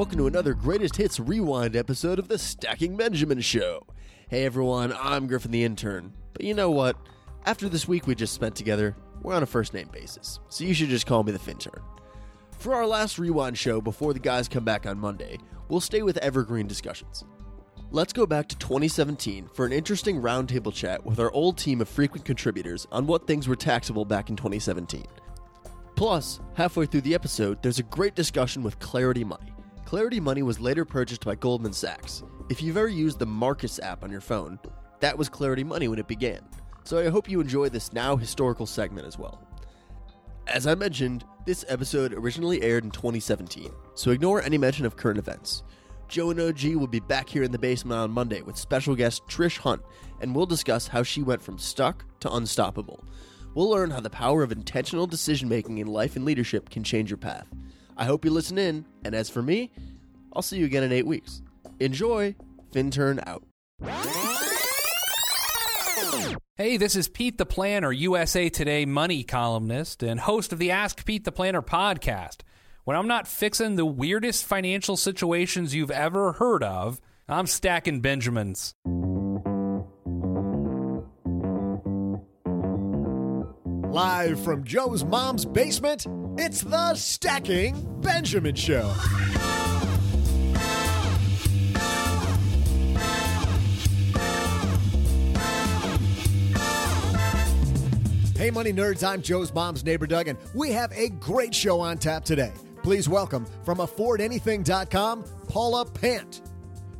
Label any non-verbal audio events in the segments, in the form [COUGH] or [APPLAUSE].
welcome to another Greatest Hits Rewind episode of the Stacking Benjamin Show. Hey everyone, I'm Griffin the intern. But you know what? After this week we just spent together, we're on a first name basis, so you should just call me the Fintern. For our last Rewind show before the guys come back on Monday, we'll stay with evergreen discussions. Let's go back to 2017 for an interesting roundtable chat with our old team of frequent contributors on what things were taxable back in 2017. Plus, halfway through the episode, there's a great discussion with Clarity Money. Clarity Money was later purchased by Goldman Sachs. If you've ever used the Marcus app on your phone, that was Clarity Money when it began. So I hope you enjoy this now historical segment as well. As I mentioned, this episode originally aired in 2017, so ignore any mention of current events. Joe and OG will be back here in the basement on Monday with special guest Trish Hunt, and we'll discuss how she went from stuck to unstoppable. We'll learn how the power of intentional decision making in life and leadership can change your path. I hope you listen in, and as for me, I'll see you again in eight weeks. Enjoy! Fintern out. Hey, this is Pete the Planner, USA Today money columnist and host of the Ask Pete the Planner podcast. When I'm not fixing the weirdest financial situations you've ever heard of, I'm stacking Benjamins. Live from Joe's mom's basement, it's the Stacking Benjamin Show. Hey, money nerds, I'm Joe's mom's neighbor Doug, and we have a great show on tap today. Please welcome from affordanything.com, Paula Pant.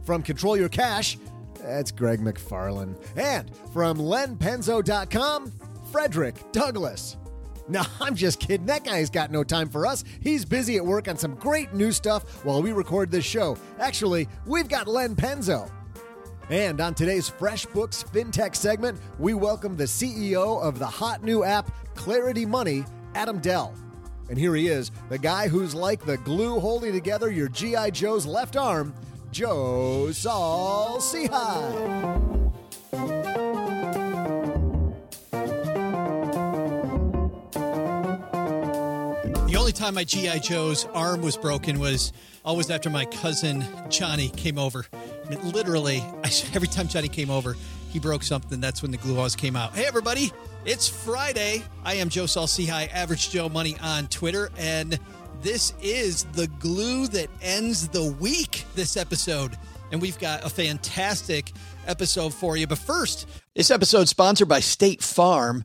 From Control Your Cash, that's Greg McFarlane. And from lenpenzo.com, Frederick Douglass. [LAUGHS] No, I'm just kidding. That guy's got no time for us. He's busy at work on some great new stuff while we record this show. Actually, we've got Len Penzo. And on today's FreshBooks FinTech segment, we welcome the CEO of the hot new app Clarity Money, Adam Dell. And here he is, the guy who's like the glue holding together your G.I. Joe's left arm, Joe Saul Sehy. Time my G.I. Joe's arm was broken was always after my cousin Johnny came over. Literally, [LAUGHS] every time Johnny came over, he broke something. That's when the glue always came out. Hey, everybody, it's Friday. I am Joe Sehy, Average Joe Money on Twitter, and this is the glue that ends the week this episode. And we've got a fantastic episode for you. But first, this episode sponsored by State Farm.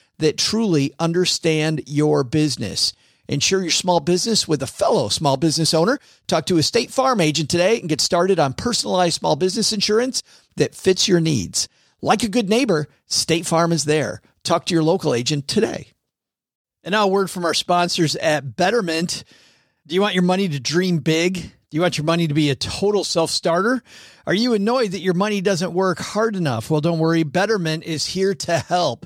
that truly understand your business. Insure your small business with a fellow small business owner. Talk to a State Farm agent today and get started on personalized small business insurance that fits your needs. Like a good neighbor, State Farm is there. Talk to your local agent today. And now, a word from our sponsors at Betterment. Do you want your money to dream big? Do you want your money to be a total self starter? Are you annoyed that your money doesn't work hard enough? Well, don't worry. Betterment is here to help.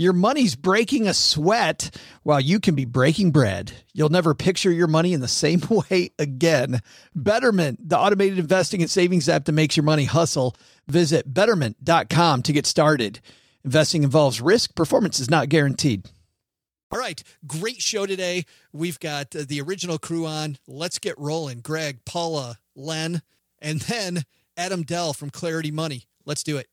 your money's breaking a sweat while you can be breaking bread. You'll never picture your money in the same [LAUGHS] way again. Betterment, the automated investing and savings app that makes your money hustle. Visit betterment.com to get started. Investing involves risk, performance is not guaranteed. All right, great show today. We've got uh, the original crew on. Let's get rolling. Greg, Paula, Len, and then Adam Dell from Clarity Money. Let's do it.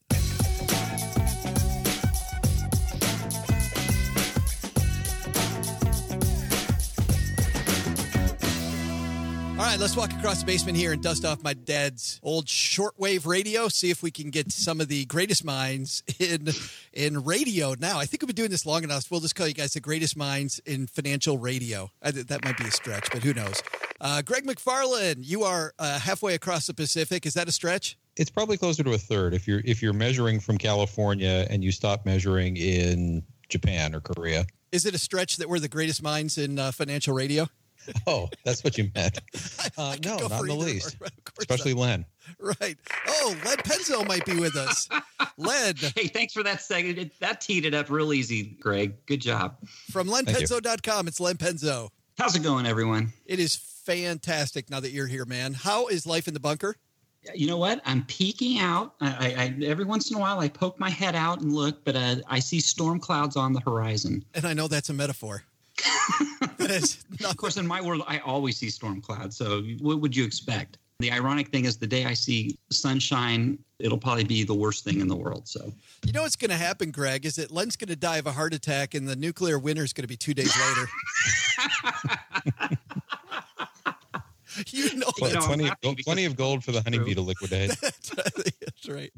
All right, let's walk across the basement here and dust off my dad's old shortwave radio. See if we can get some of the greatest minds in in radio. Now, I think we've been doing this long enough. We'll just call you guys the greatest minds in financial radio. I, that might be a stretch, but who knows? Uh, Greg McFarlane, you are uh, halfway across the Pacific. Is that a stretch? It's probably closer to a third if you're if you're measuring from California and you stop measuring in Japan or Korea. Is it a stretch that we're the greatest minds in uh, financial radio? [LAUGHS] Oh, that's what you meant. [LAUGHS] Uh, no, not in the least. Especially not. Len. Right. Oh, Len Penzo might be with us. [LAUGHS] Len. Hey, thanks for that second. That teed it up real easy, Greg. Good job. From lenpenzo.com, it's Len Penzo. How's it going, everyone? It is fantastic now that you're here, man. How is life in the bunker? You know what? I'm peeking out. I, I, every once in a while, I poke my head out and look, but uh, I see storm clouds on the horizon. And I know that's a metaphor. That is not- [LAUGHS] of course, in my world, I always see storm clouds. So, what would you expect? The ironic thing is, the day I see sunshine, it'll probably be the worst thing in the world. So, you know what's going to happen, Greg, is that Len's going to die of a heart attack, and the nuclear winter is going to be two days later. [LAUGHS] you know, well, plenty, of gold, plenty of gold for the honeybee to liquidate. that's, [LAUGHS] that's right.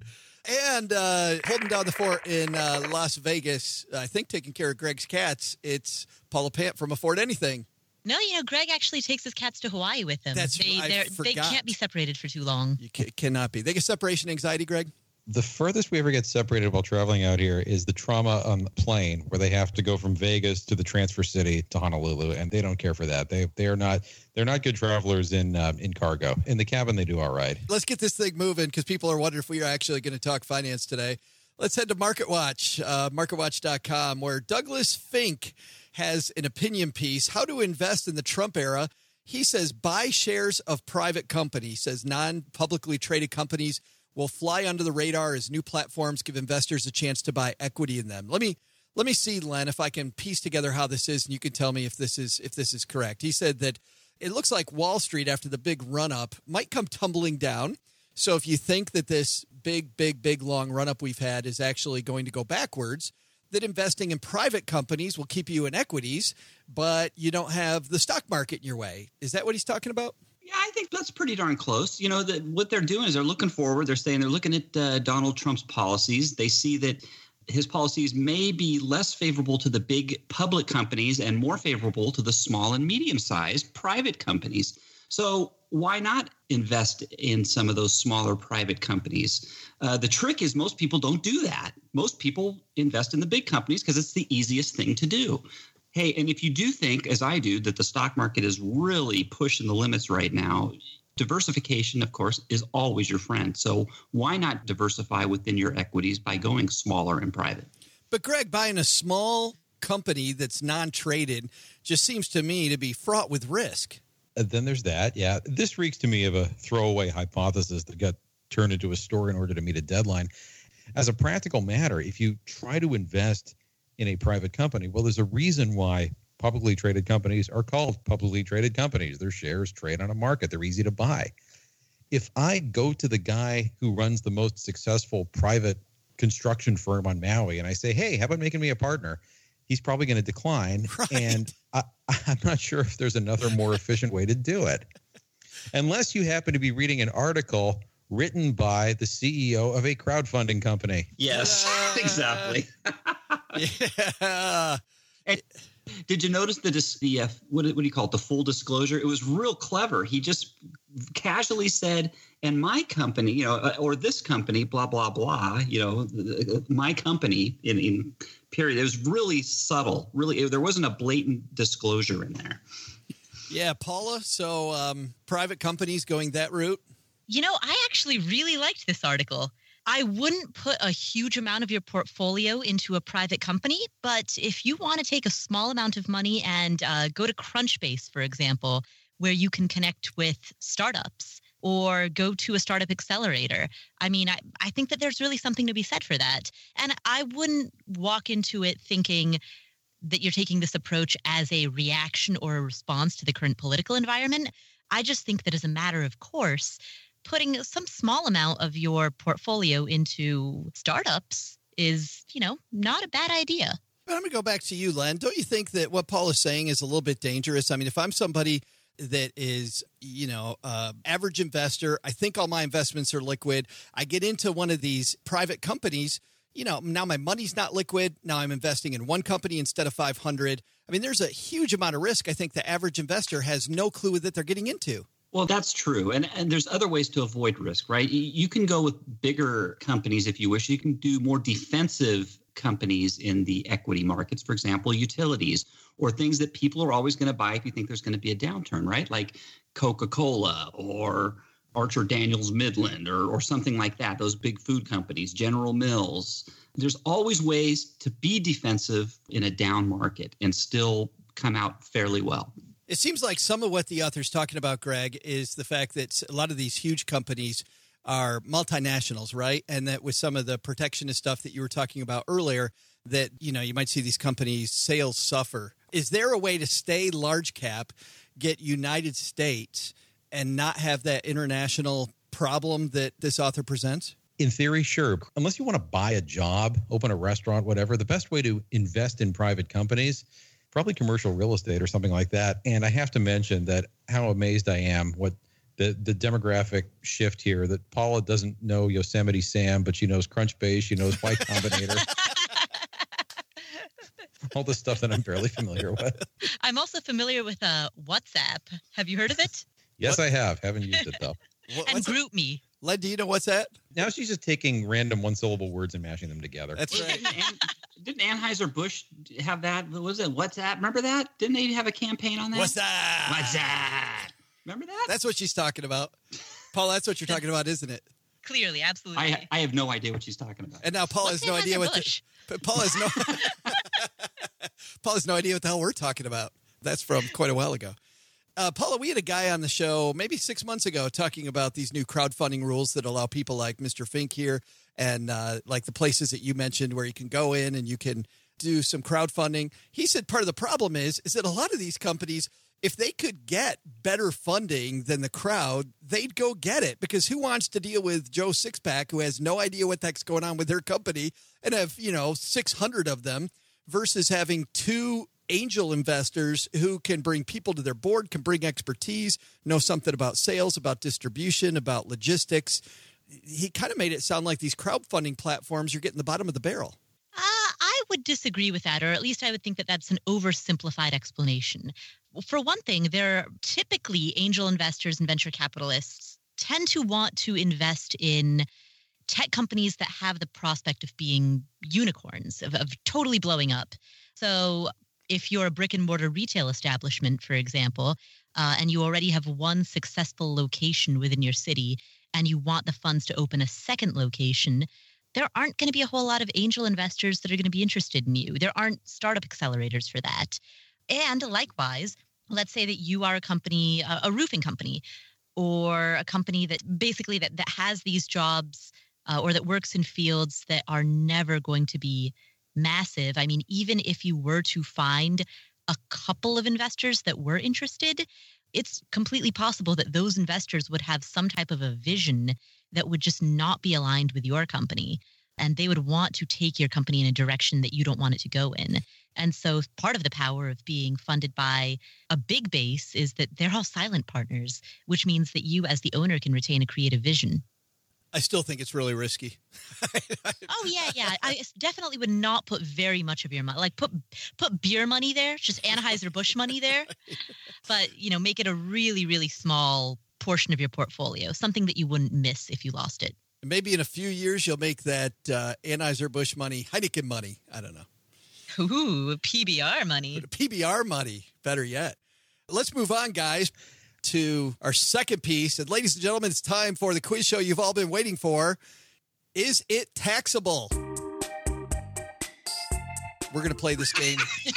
And uh, holding down the fort in uh, Las Vegas, I think taking care of Greg's cats, it's Paula Pant from Afford Anything. No, you know, Greg actually takes his cats to Hawaii with him. That's they, they can't be separated for too long. You ca- cannot be. They get separation anxiety, Greg the furthest we ever get separated while traveling out here is the trauma on the plane where they have to go from Vegas to the transfer city to Honolulu and they don't care for that. They they are not they're not good travelers in um, in cargo. In the cabin they do all right. Let's get this thing moving because people are wondering if we are actually going to talk finance today. Let's head to MarketWatch, uh, marketwatch.com where Douglas Fink has an opinion piece how to invest in the Trump era. He says buy shares of private companies, says non-publicly traded companies will fly under the radar as new platforms give investors a chance to buy equity in them. Let me let me see, Len, if I can piece together how this is, and you can tell me if this is if this is correct. He said that it looks like Wall Street after the big run up might come tumbling down. So if you think that this big, big, big long run up we've had is actually going to go backwards, that investing in private companies will keep you in equities, but you don't have the stock market in your way. Is that what he's talking about? Yeah, I think that's pretty darn close. You know, that what they're doing is they're looking forward. They're saying they're looking at uh, Donald Trump's policies. They see that his policies may be less favorable to the big public companies and more favorable to the small and medium sized private companies. So why not invest in some of those smaller private companies? Uh, the trick is most people don't do that. Most people invest in the big companies because it's the easiest thing to do. Hey, and if you do think, as I do, that the stock market is really pushing the limits right now, diversification, of course, is always your friend. So why not diversify within your equities by going smaller and private? But, Greg, buying a small company that's non traded just seems to me to be fraught with risk. Uh, then there's that. Yeah. This reeks to me of a throwaway hypothesis that got turned into a story in order to meet a deadline. As a practical matter, if you try to invest in a private company. Well, there's a reason why publicly traded companies are called publicly traded companies. Their shares trade on a market, they're easy to buy. If I go to the guy who runs the most successful private construction firm on Maui and I say, hey, how about making me a partner? He's probably going to decline. [LAUGHS] Right. And I, I'm not sure if there's another more efficient way to do it. Unless you happen to be reading an article written by the CEO of a crowdfunding company. Yes, [LAUGHS] exactly. yeah. And did you notice the the uh, what, what do you call it? The full disclosure. It was real clever. He just casually said, "And my company, you know, uh, or this company, blah blah blah. You know, my company in in period." It was really subtle. Really, there wasn't a blatant disclosure in there. Yeah, Paula. So, um, private companies going that route. You know, I actually really liked this article. I wouldn't put a huge amount of your portfolio into a private company, but if you want to take a small amount of money and uh, go to Crunchbase, for example, where you can connect with startups or go to a startup accelerator. I mean, I, I think that there's really something to be said for that. And I wouldn't walk into it thinking that you're taking this approach as a reaction or a response to the current political environment. I just think that as a matter of course, putting some small amount of your portfolio into startups is, you know, not a bad idea. But I'm going to go back to you, Len. Don't you think that what Paul is saying is a little bit dangerous? I mean, if I'm somebody that is, you know, uh, average investor, I think all my investments are liquid. I get into one of these private companies. You know, now my money's not liquid. Now I'm investing in one company instead of 500. I mean, there's a huge amount of risk. I think the average investor has no clue that they're getting into. Well, that's true. And and there's other ways to avoid risk, right? You can go with bigger companies if you wish. You can do more defensive companies in the equity markets, for example, utilities or things that people are always going to buy if you think there's going to be a downturn, right? Like Coca-Cola or Archer Daniels Midland or or something like that, those big food companies, General Mills. There's always ways to be defensive in a down market and still come out fairly well. It seems like some of what the author's talking about, Greg, is the fact that a lot of these huge companies are multinationals, right? And that with some of the protectionist stuff that you were talking about earlier, that you know you might see these companies sales suffer. Is there a way to stay large cap, get United States, and not have that international problem that this author presents? In theory, sure. Unless you want to buy a job, open a restaurant, whatever, the best way to invest in private companies probably commercial real estate or something like that. And I have to mention that how amazed I am what the the demographic shift here that Paula doesn't know Yosemite Sam, but she knows Crunchbase, she knows Y Combinator. [LAUGHS] All the stuff that I'm fairly familiar with. I'm also familiar with uh, WhatsApp. Have you heard of it? Yes, what? I have. Haven't used it though. What, [LAUGHS] and GroupMe. Len, do you know what's that? Now she's just taking random one syllable words and mashing them together. That's [LAUGHS] right. Didn't Anheuser Busch have that? What was it? What's that? Remember that? Didn't they have a campaign on that? What's that? What's that? Remember that? That's what she's talking about. Paul, that's what you're talking about, isn't it? Clearly, absolutely. I, I have no idea what she's talking about. And now Paul What's has no idea what. The, [LAUGHS] Paul has no. [LAUGHS] Paul has no idea what the hell we're talking about. That's from quite a while ago. Uh, Paula, we had a guy on the show maybe six months ago talking about these new crowdfunding rules that allow people like Mr. Fink here and uh, like the places that you mentioned where you can go in and you can do some crowdfunding. He said part of the problem is is that a lot of these companies, if they could get better funding than the crowd, they'd go get it because who wants to deal with Joe Sixpack who has no idea what the heck's going on with their company and have you know six hundred of them versus having two angel investors who can bring people to their board, can bring expertise, know something about sales, about distribution, about logistics. He kind of made it sound like these crowdfunding platforms are getting the bottom of the barrel. Uh, I would disagree with that, or at least I would think that that's an oversimplified explanation. For one thing, there are typically angel investors and venture capitalists tend to want to invest in tech companies that have the prospect of being unicorns, of, of totally blowing up. So if you're a brick and mortar retail establishment, for example, uh, and you already have one successful location within your city and you want the funds to open a second location, there aren't going to be a whole lot of angel investors that are going to be interested in you. There aren't startup accelerators for that. And likewise, let's say that you are a company, a roofing company, or a company that basically that, that has these jobs uh, or that works in fields that are never going to be massive. I mean, even if you were to find a couple of investors that were interested, it's completely possible that those investors would have some type of a vision that would just not be aligned with your company. And they would want to take your company in a direction that you don't want it to go in. And so part of the power of being funded by a big base is that they're all silent partners, which means that you, as the owner, can retain a creative vision. I still think it's really risky. [LAUGHS] oh yeah, yeah. I definitely would not put very much of your money. Like put put beer money there, just Anheuser Busch money there, but you know, make it a really really small portion of your portfolio, something that you wouldn't miss if you lost it. Maybe in a few years you'll make that uh, Anheuser Busch money, Heineken money. I don't know. Ooh, PBR money. PBR money, better yet. Let's move on, guys, to our second piece. And ladies and gentlemen, it's time for the quiz show you've all been waiting for. Is it taxable? We're going to play this game. [LAUGHS]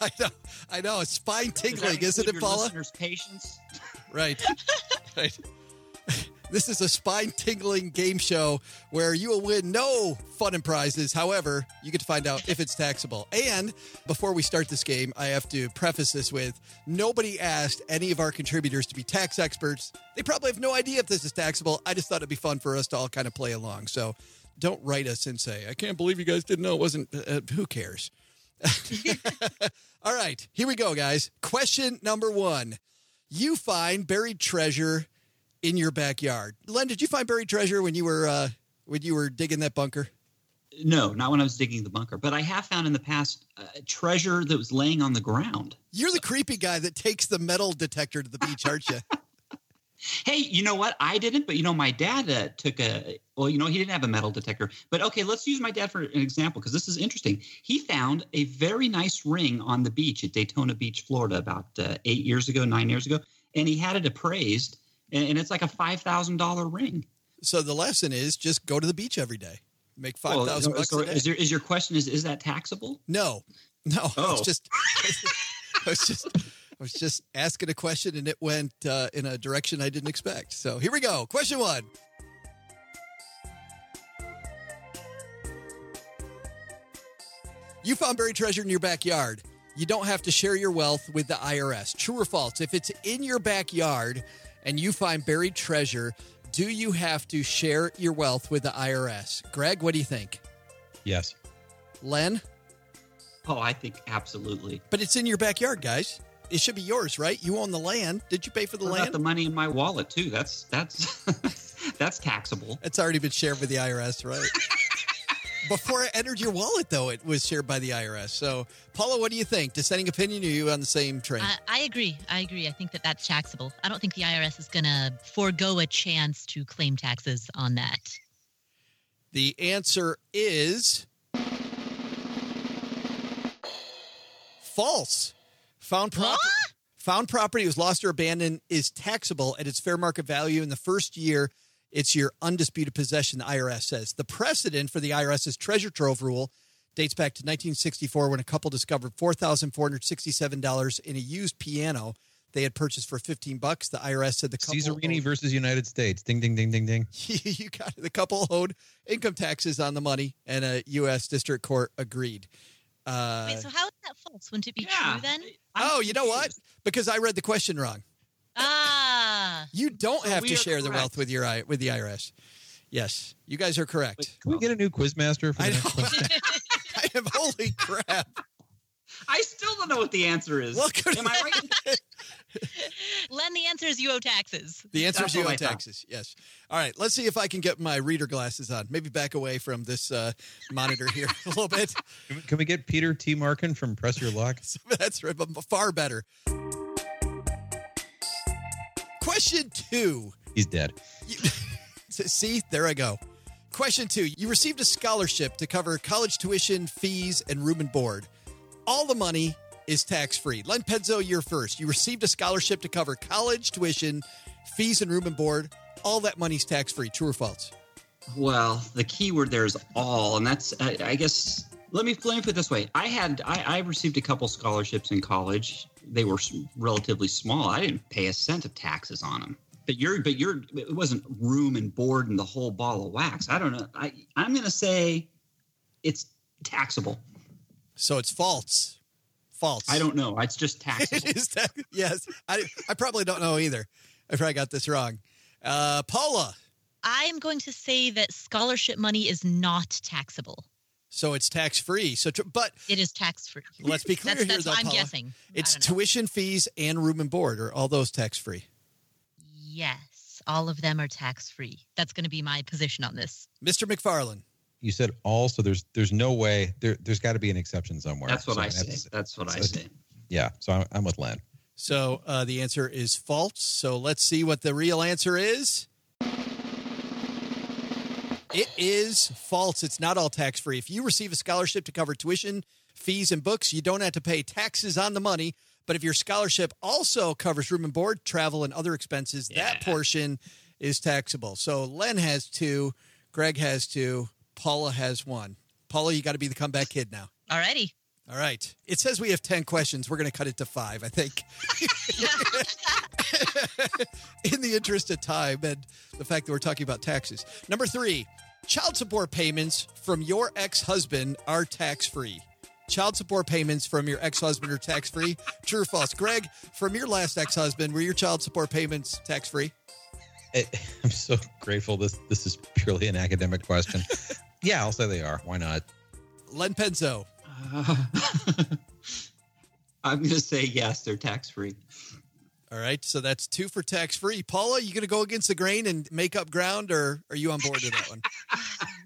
I know, I know. It's spine tingling, isn't it, Paula? Listeners' patience. Right. [LAUGHS] right. This is a spine tingling game show where you will win no fun and prizes. However, you get to find out if it's taxable. And before we start this game, I have to preface this with nobody asked any of our contributors to be tax experts. They probably have no idea if this is taxable. I just thought it'd be fun for us to all kind of play along. So don't write us and say, I can't believe you guys didn't know it wasn't. Uh, who cares? [LAUGHS] all right, here we go, guys. Question number one you find buried treasure in your backyard. Len, did you find buried treasure when you were uh, when you were digging that bunker? No, not when I was digging the bunker, but I have found in the past uh, treasure that was laying on the ground. You're the creepy guy that takes the metal detector to the beach, aren't you? [LAUGHS] [LAUGHS] Hey, you know what? I didn't, but you know, my dad uh, took a. Well, you know, he didn't have a metal detector, but okay, let's use my dad for an example because this is interesting. He found a very nice ring on the beach at Daytona Beach, Florida, about uh, eight years ago, nine years ago, and he had it appraised, and, and it's like a five thousand dollar ring. so the lesson is just go to the beach every day. Make five Well, thousand so- bucks so is, your, is your question is is that taxable? no, no. Oh. It's just I was just I was just asking a question and it went uh, in a direction I didn't expect. So here we go. Question one. You found buried treasure in your backyard. You don't have to share your wealth with the IRS. True or false? If it's in your backyard and you find buried treasure, do you have to share your wealth with the IRS? Greg, what do you think? Yes. Len? Oh, I think absolutely. But it's in your backyard, guys. It should be yours, right? You own the land. Did you pay for the What about land? the money in my wallet too? That's that's [LAUGHS] that's taxable. it's already been shared with the IRS, right? [LAUGHS] Before it entered your wallet, though, it was shared by the IRS. So, Paula, what do you think? Dissenting opinion? Are you on the same train? I, I agree. I agree. I think that that's taxable. I don't think the IRS is going to forego a chance to claim taxes on that. The answer is false. Found property. Found property was lost or abandoned is taxable at its fair market value in the first year. It's your undisputed possession, the IRS says. The precedent for the IRS's treasure trove rule dates back to 1964 when a couple discovered $4,467 in a used piano they had purchased for 15 bucks. The IRS said the couple Cesarini owed- versus United States. Ding, ding, ding, ding, ding. [LAUGHS] you got it. The couple owed income taxes on the money, and a U.S. district court agreed. Uh, Wait, so how is that false? Wouldn't it be Yeah. true then? I'm oh, you know what? Because I read the question wrong. Ah, You don't So have to are share the wealth with your I- with the IRS. Yes, you guys are correct. Can we get a new quizmaster for the I next know. question? [LAUGHS] I am holy crap. I still don't know what the answer is. Welcome. Am I right? [LAUGHS] Len, the answer is you owe taxes. The answer is That's you owe I thought. taxes. Yes. All right. Let's see if I can get my reader glasses on. Maybe back away from this uh, monitor here [LAUGHS] a little bit. Can we- Can we get Peter Tomarken from Press Your Luck? That's right, but far better. Question two. He's dead. You, [LAUGHS] see, there I go. Question two. You received a scholarship to cover college tuition, fees, and room and board. All the money is tax free. Len Penzo, you're first. You received a scholarship to cover college tuition, fees, and room and board. All that money's tax free. True or false? Well, the key word there is all, and that's I, I guess. Let me let me put it this way: I had I, I received a couple scholarships in college. They were relatively small. I didn't pay a cent of taxes on them. But you're but you're it wasn't room and board and the whole ball of wax. I don't know. I I'm gonna say it's taxable. So it's false. False. I don't know. It's just taxable. it [LAUGHS] is tax- yes. I, I probably don't know either. I probably got this wrong. Uh, Paula. I am going to say that scholarship money is not taxable. So it's tax free. So, tr- but It is tax free. let's be clear That's, here, that's though, what I'm Paula. guessing. It's tuition fees and room and board. Are all those tax free? Yes, all of them are tax free. That's going to be my position on this. Mr. McFarlane. You said all, so there's there's no way there there's got to be an exception somewhere. That's what So I that's- say. That's what I say. Yeah, so I'm, I'm with Len. So uh, the answer is false. So let's see what the real answer is. It is false. It's not all tax free. If you receive a scholarship to cover tuition, fees and books, you don't have to pay taxes on the money. But if your scholarship also covers room and board, travel, and other expenses, that portion is taxable. So Len has two, Greg has two, Paula has one. Paula, you got to be the comeback kid now. Alrighty. All right. It says we have 10 questions. We're going to cut it to five, I think. [LAUGHS] In the interest of time and the fact that we're talking about taxes. Number three, child support payments from your ex husband are tax free. Child support payments from your ex husband are tax free. True or false? Greg, from your last ex husband, were your child support payments tax free? I- eh, [LAUGHS] I'm so grateful. This this is purely an academic question. [LAUGHS] yeah, I'll say they are. Why not? Len Penzo, [LAUGHS] I'm going to say yes, they're tax free. All right, so that's two for tax free. Paula, you going to go against the grain and make up ground, or are you on board with that one? [LAUGHS]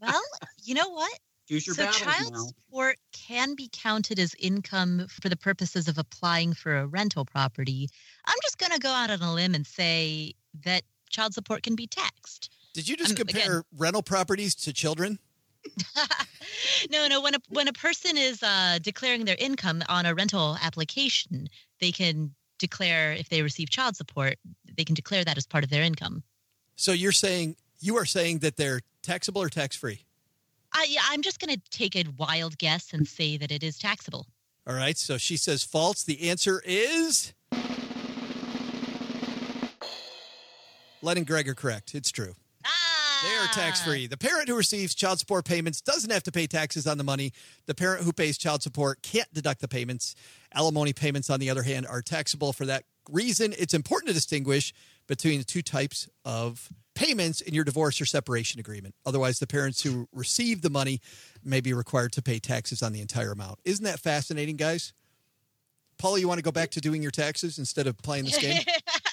Well, you know what? Your so child now. support can be counted as income for the purposes of applying for a rental property. I'm just going to go out on a limb and say that child support can be taxed. Did you just Um, compare rental properties to children? [LAUGHS] no, no. When a when a person is uh, declaring their income on a rental application, they can declare if they receive child support. They can declare that as part of their income. So you're saying you are saying that they're taxable or tax free? I, yeah, I'm just going to take a wild guess and say that it is taxable. All right. So she says false. The answer is. Letting and Greg are correct. It's true. They are tax free. The parent who receives child support payments doesn't have to pay taxes on the money. The parent who pays child support can't deduct the payments. Alimony payments, on the other hand, are taxable. For that reason, it's important to distinguish between the two types of payments in your divorce or separation agreement. Otherwise, the parents who receive the money may be required to pay taxes on the entire amount. Isn't that fascinating, guys? Paula, you want to go back to doing your taxes instead of playing this game? [LAUGHS]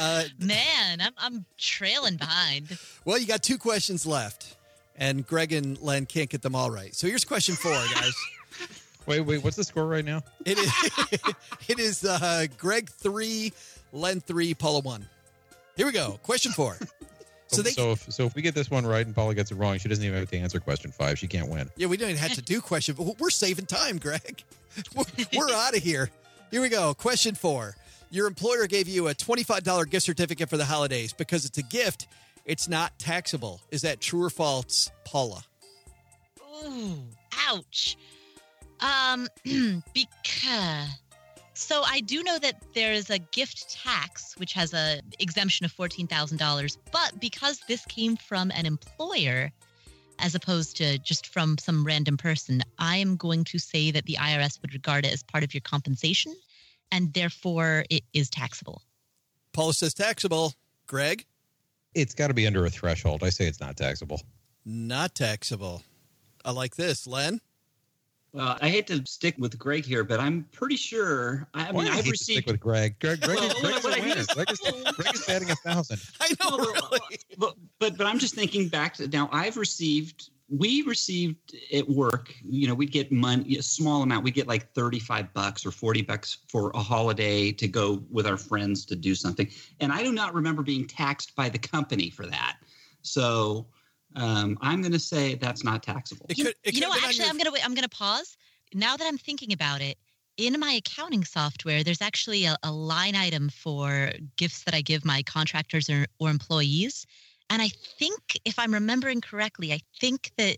Uh, Man, I'm I'm trailing behind. Well, you got two questions left, and Greg and Len can't get them all right. So here's question four, [LAUGHS] guys. Wait, wait. What's the score right now? It is [LAUGHS] it is uh, Greg three, Len three, Paula one. Here we go. Question four. [LAUGHS] So So, they so if so if we get this one right and Paula gets it wrong, she doesn't even have to answer question five. She can't win. yeah, we don't even have to do question. but We're saving time, Greg. We're, we're out of here. Here we go. Question four. Your employer gave you a twenty-five dollar gift certificate for the holidays because it's a gift. It's not taxable. Is that true or false, Paula? Ooh, ouch. Um, [CLEARS THROAT] because so I do know that there's a gift tax which has a exemption of fourteen thousand dollars, but because this came from an employer as opposed to just from some random person, I am going to say that the IRS would regard it as part of your compensation, and therefore it is taxable. Paula says taxable. Greg, It's got to be under a threshold. I say it's not taxable. not taxable. I like this, Len. Well, I hate to stick with Greg here, but I'm pretty sure. I, I mean, do I I've hate stick received. with Greg. Greg, Greg, is, Well, Greg is what I winner. mean- Greg is, Greg is batting a thousand. [LAUGHS] I know, No, but- really. but, but but I'm just thinking back to now. I've received. We received at work. You know, we'd get money, a small amount. We'd get like 35 bucks or 40 bucks for a holiday to go with our friends to do something. And I do not remember being taxed by the company for that. So um, I'm going to say that's not taxable. It You, could, it you know what? Actually, your- I'm gonna. I'm gonna pause. Now that I'm thinking about it, in my accounting software, there's actually a, a line item for gifts that I give my contractors or, or employees, and I think, if I'm remembering correctly, I think that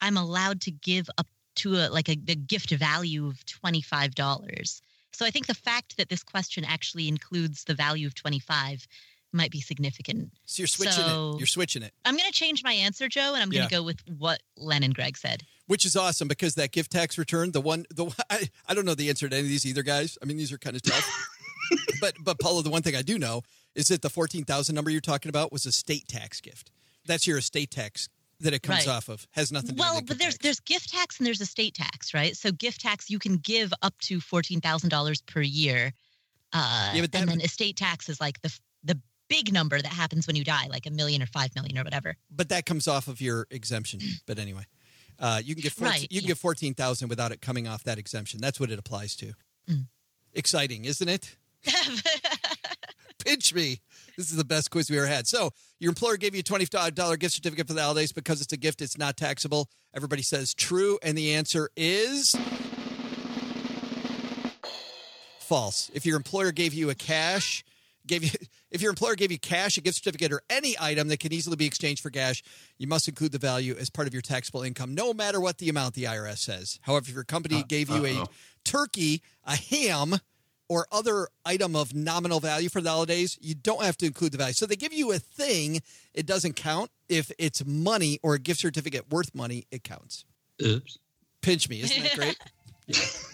I'm allowed to give up to a like a the gift value of twenty five dollars. So I think the fact that this question actually includes the value of twenty five might be significant. So you're switching So- it. You're switching it, I'm going to change my answer, Joe, and I'm going Yeah. to go with what Len and Greg said. which is awesome because that gift tax return, the one, the [LAUGHS] I, I don't know the answer to any of these either, guys. I mean, these are kind of tough. [LAUGHS] but but Paula, the one thing I do know is it the fourteen thousand number you're talking about was a state tax gift. That's your estate tax that it comes Right. off of. Has nothing to do with Well, but there's tax. there's gift tax and there's estate tax, right? So gift tax you can give up to fourteen thousand dollars per year, uh, Yeah, but that- and then estate tax is like the the big number that happens when you die, like a million or five million or whatever. but that comes off of your exemption. [CLEARS THROAT] But anyway, uh, you can get 14, Right, you can yeah. get fourteen thousand without it coming off that exemption. That's what it applies to. Mm. Exciting, isn't it? [LAUGHS] Pinch me. This is the best quiz we ever had. So, your employer gave you a $25 gift certificate for the holidays because it's a gift, it's not taxable. Everybody says true, and the answer is false. If your employer gave you a cash, gave you [LAUGHS] if your employer gave you cash, a gift certificate, or any item that can easily be exchanged for cash, you must include the value as part of your taxable income, no matter what the amount the IRS says. However, if your company uh, gave you a turkey, a ham, or other item of nominal value for the holidays, you don't have to include the value. So they give you a thing, it doesn't count. If it's money or a gift certificate worth money, it counts. Oops. Pinch me, isn't that great? [LAUGHS]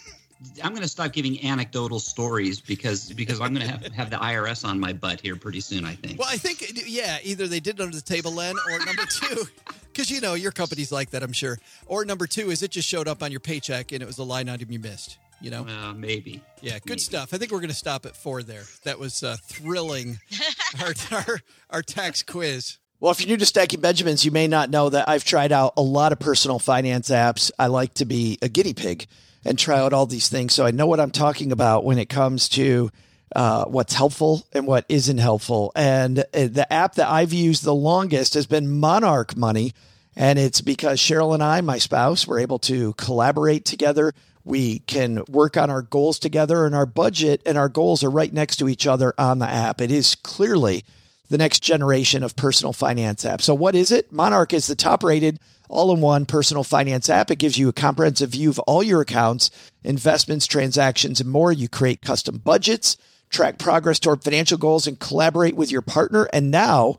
I'm going to stop giving anecdotal stories because because I'm going to have have the IRS on my butt here pretty soon. I think. Well, I think yeah, either they did it under the table, Len, or number two, [LAUGHS] because you know your company's like that, I'm sure. Or number two is it just showed up on your paycheck and it was a line item you missed. You know, Uh, maybe. yeah, good maybe. stuff. I think we're going to stop at four there. That was uh, thrilling. [LAUGHS] our, our our tax quiz. Well, if you're new to Stacking Benjamins, you may not know that I've tried out a lot of personal finance apps. I like to be a guinea pig and try out all these things. So I know what I'm talking about when it comes to uh, what's helpful and what isn't helpful. And uh, the app that I've used the longest has been Monarch Money. And it's because Cheryl and I, my spouse, were able to collaborate together. We can work on our goals together, and our budget and our goals are right next to each other on the app. It is clearly the next generation of personal finance apps. So, what is it? Monarch is the top rated all in one personal finance app. It gives you a comprehensive view of all your accounts, investments, transactions, and more. You create custom budgets, track progress toward financial goals, and collaborate with your partner. And now,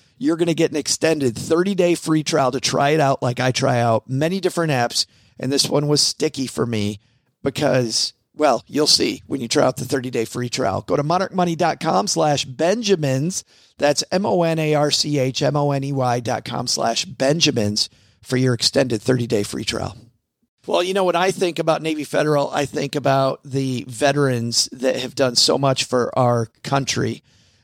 you're going to get an extended 30 day free trial to try it out like I try out many different apps. And this one was sticky for me because, well, you'll see when you try out the 30 day free trial. Go to monarchmoney.com slash Benjamins. That's M O N A R C H M O N E Y dot com slash Benjamins for your extended 30 day free trial. Well, you know, when I think about Navy Federal, I think about the veterans that have done so much for our country.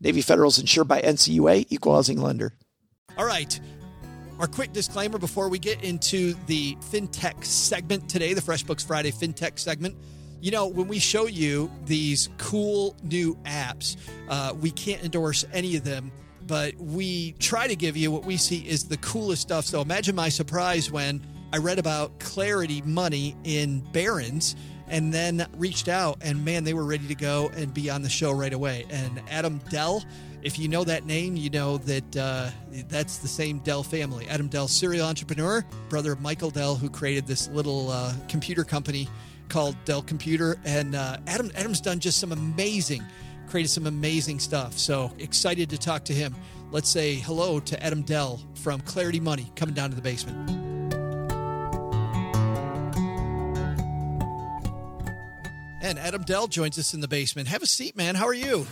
Navy Federal is insured by NCUA, equal housing lender. All right. Our quick disclaimer before we get into the FinTech segment today, the FreshBooks Friday FinTech segment. You know, when we show you these cool new apps, uh, we can't endorse any of them, but we try to give you what we see is the coolest stuff. So imagine my surprise when I read about Clarity Money in Barron's and then reached out and man, they were ready to go and be on the show right away. And Adam Dell, if you know that name, you know that uh, that's the same Dell family. Adam Dell, serial entrepreneur, brother of Michael Dell, who created this little uh, computer company called Dell Computer. And uh, Adam Adam's done just some amazing, created some amazing stuff. So excited to talk to him. Let's say hello to Adam Dell from Clarity Money coming down to the basement. And Adam Dell joins us in the basement. Have a seat, man. How are you?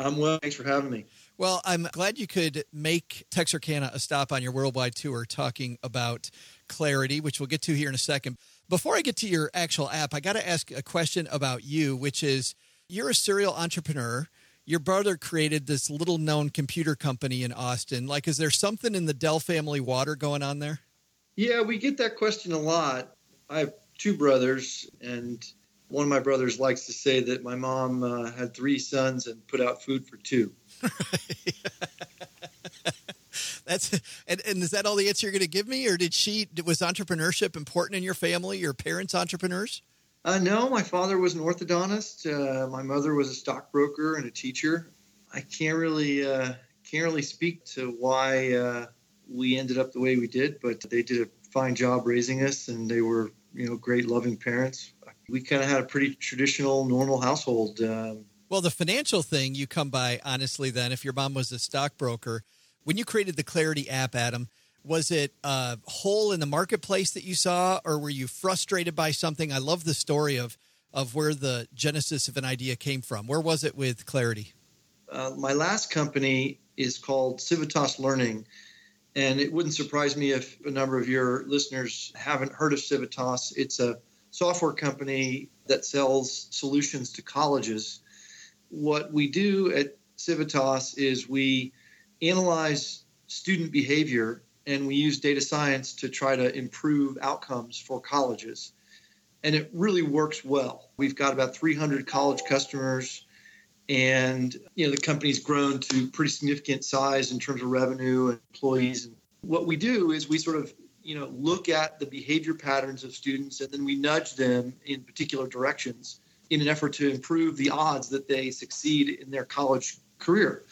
I'm well. Thanks for having me. Well, I'm glad you could make Texarkana a stop on your worldwide tour talking about clarity, which we'll get to here in a second. Before I get to your actual app, I got to ask a question about you, which is you're a serial entrepreneur. Your brother created this little known computer company in Austin. Like, is there something in the Dell family water going on there? Yeah, we get that question a lot. I have two brothers, and one of my brothers likes to say that my mom uh, had three sons and put out food for two. [LAUGHS] That's and, and is that all the answer you're going to give me, or did she was entrepreneurship important in your family? Your parents entrepreneurs? Uh, no, my father was an orthodontist. Uh, my mother was a stockbroker and a teacher. I can't really uh, can't really speak to why uh, we ended up the way we did, but they did a fine job raising us, and they were you know great, loving parents. We kind of had a pretty traditional, normal household. Um, well, the financial thing you come by honestly. Then, if your mom was a stockbroker, when you created the Clarity app, Adam, was it a hole in the marketplace that you saw, or were you frustrated by something? I love the story of of where the genesis of an idea came from. Where was it with Clarity? Uh, my last company is called Civitas Learning, and it wouldn't surprise me if a number of your listeners haven't heard of Civitas. It's a software company that sells solutions to colleges. What we do at Civitas is we analyze student behavior and we use data science to try to improve outcomes for colleges. And it really works well. We've got about 300 college customers, and you know the company's grown to pretty significant size in terms of revenue and employees. And what we do is we sort of you know look at the behavior patterns of students, and then we nudge them in particular directions in an effort to improve the odds that they succeed in their college career.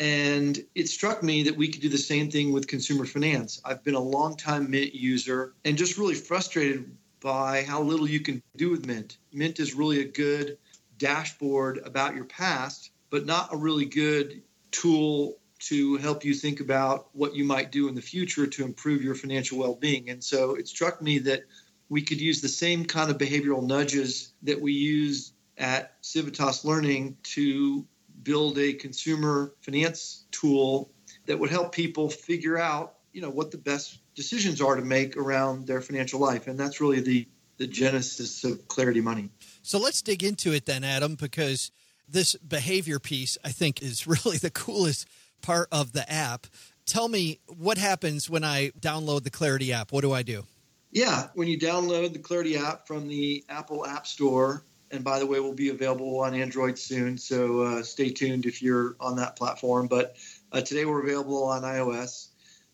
And it struck me that we could do the same thing with consumer finance. I've been a long time Mint user and just really frustrated by how little you can do with Mint. Mint is really a good dashboard about your past, but not a really good tool to help you think about what you might do in the future to improve your financial well being. And so it struck me that we could use the same kind of behavioral nudges that we use at Civitas Learning to build a consumer finance tool that would help people figure out, you know, what the best decisions are to make around their financial life. And that's really the the genesis of Clarity Money. So let's dig into it then, Adam, because this behavior piece I think is [LAUGHS] really the coolest part of the app. Tell me what happens when I download the Clarity app. What do I do? Yeah, when you download the Clarity app from the Apple App Store, and by the way, will be available on Android soon. So uh, stay tuned if you're on that platform. But uh, today we're available on iOS.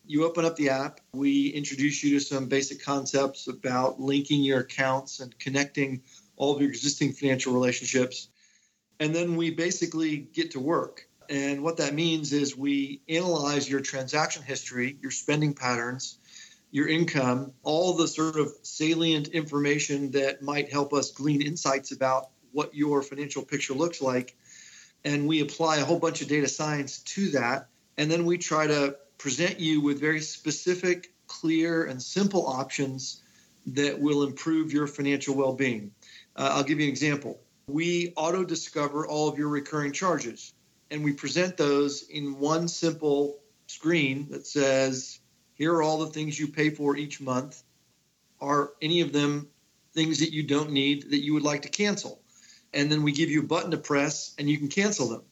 You open up the app. We introduce you to some basic concepts about linking your accounts and connecting all of your existing financial relationships. And then we basically get to work. And what that means is we analyze your transaction history, your spending patterns, your income, all the sort of salient information that might help us glean insights about what your financial picture looks like. And we apply a whole bunch of data science to that. And then we try to present you with very specific, clear, and simple options that will improve your financial well being. Uh, I'll give you an example. We auto discover all of your recurring charges, and we present those in one simple screen that says, here are all the things you pay for each month. Are any of them things that you don't need that you would like to cancel? And then we give you a button to press and you can cancel them.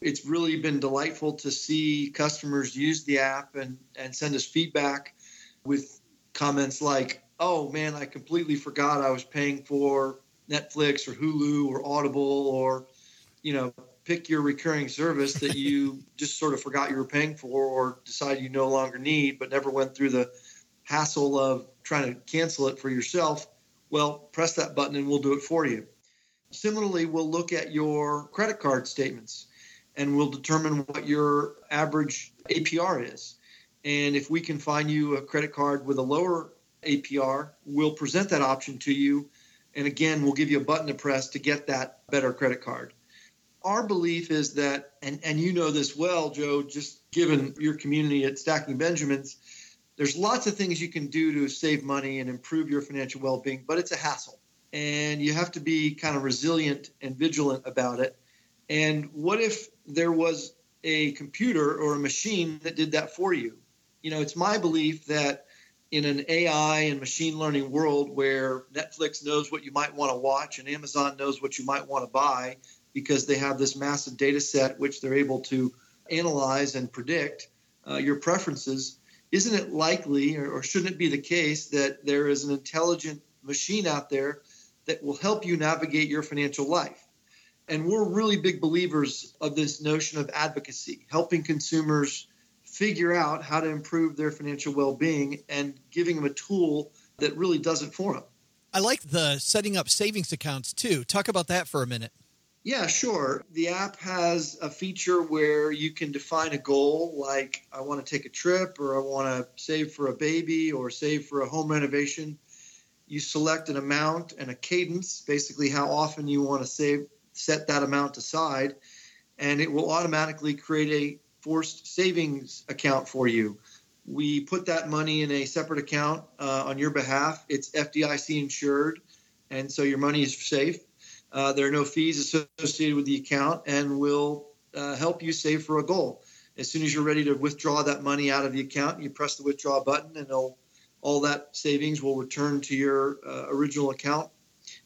It's really been delightful to see customers use the app and, and send us feedback with comments like, oh man, I completely forgot I was paying for Netflix or Hulu or Audible or, you know, pick your recurring service that you [LAUGHS] just sort of forgot you were paying for or decide you no longer need, but never went through the hassle of trying to cancel it for yourself, well, press that button and we'll do it for you. Similarly, we'll look at your credit card statements and we'll determine what your average APR is. And if we can find you a credit card with a lower APR, we'll present that option to you. And again, we'll give you a button to press to get that better credit card our belief is that, and, and you know this well, Joe, just given your community at Stacking Benjamins, there's lots of things you can do to save money and improve your financial well being, but it's a hassle. And you have to be kind of resilient and vigilant about it. And what if there was a computer or a machine that did that for you? You know, it's my belief that in an AI and machine learning world where Netflix knows what you might want to watch and Amazon knows what you might want to buy, because they have this massive data set which they're able to analyze and predict uh, your preferences. isn't it likely or, or shouldn't it be the case that there is an intelligent machine out there that will help you navigate your financial life? And we're really big believers of this notion of advocacy, helping consumers figure out how to improve their financial well being and giving them a tool that really does it for them. I like the setting up savings accounts too. Talk about that for a minute. Yeah, sure. The app has a feature where you can define a goal like I want to take a trip or I want to save for a baby or save for a home renovation. You select an amount and a cadence, basically how often you want to save, set that amount aside, and it will automatically create a forced savings account for you. We put that money in a separate account uh, on your behalf. It's FDIC insured, and so your money is safe. Uh, there are no fees associated with the account, and will uh, help you save for a goal. As soon as you're ready to withdraw that money out of the account, you press the withdraw button, and all that savings will return to your uh, original account,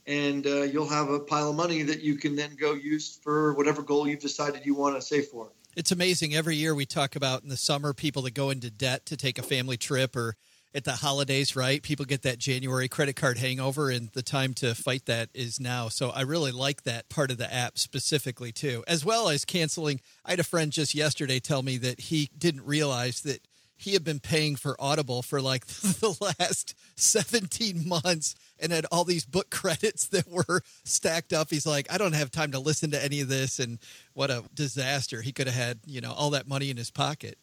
and uh, you'll have a pile of money that you can then go use for whatever goal you've decided you want to save for. It's amazing. Every year we talk about in the summer people that go into debt to take a family trip or at the holidays, right? People get that January credit card hangover, and the time to fight that is now. So I really like that part of the app specifically, too, as well as canceling. I had a friend just yesterday tell me that he didn't realize that he had been paying for Audible for like [LAUGHS] the last 17 months and had all these book [LAUGHS] credits that were stacked up. He's like, I don't have time to listen to any of this. And what a disaster. He could have had, you know, all that money in his pocket.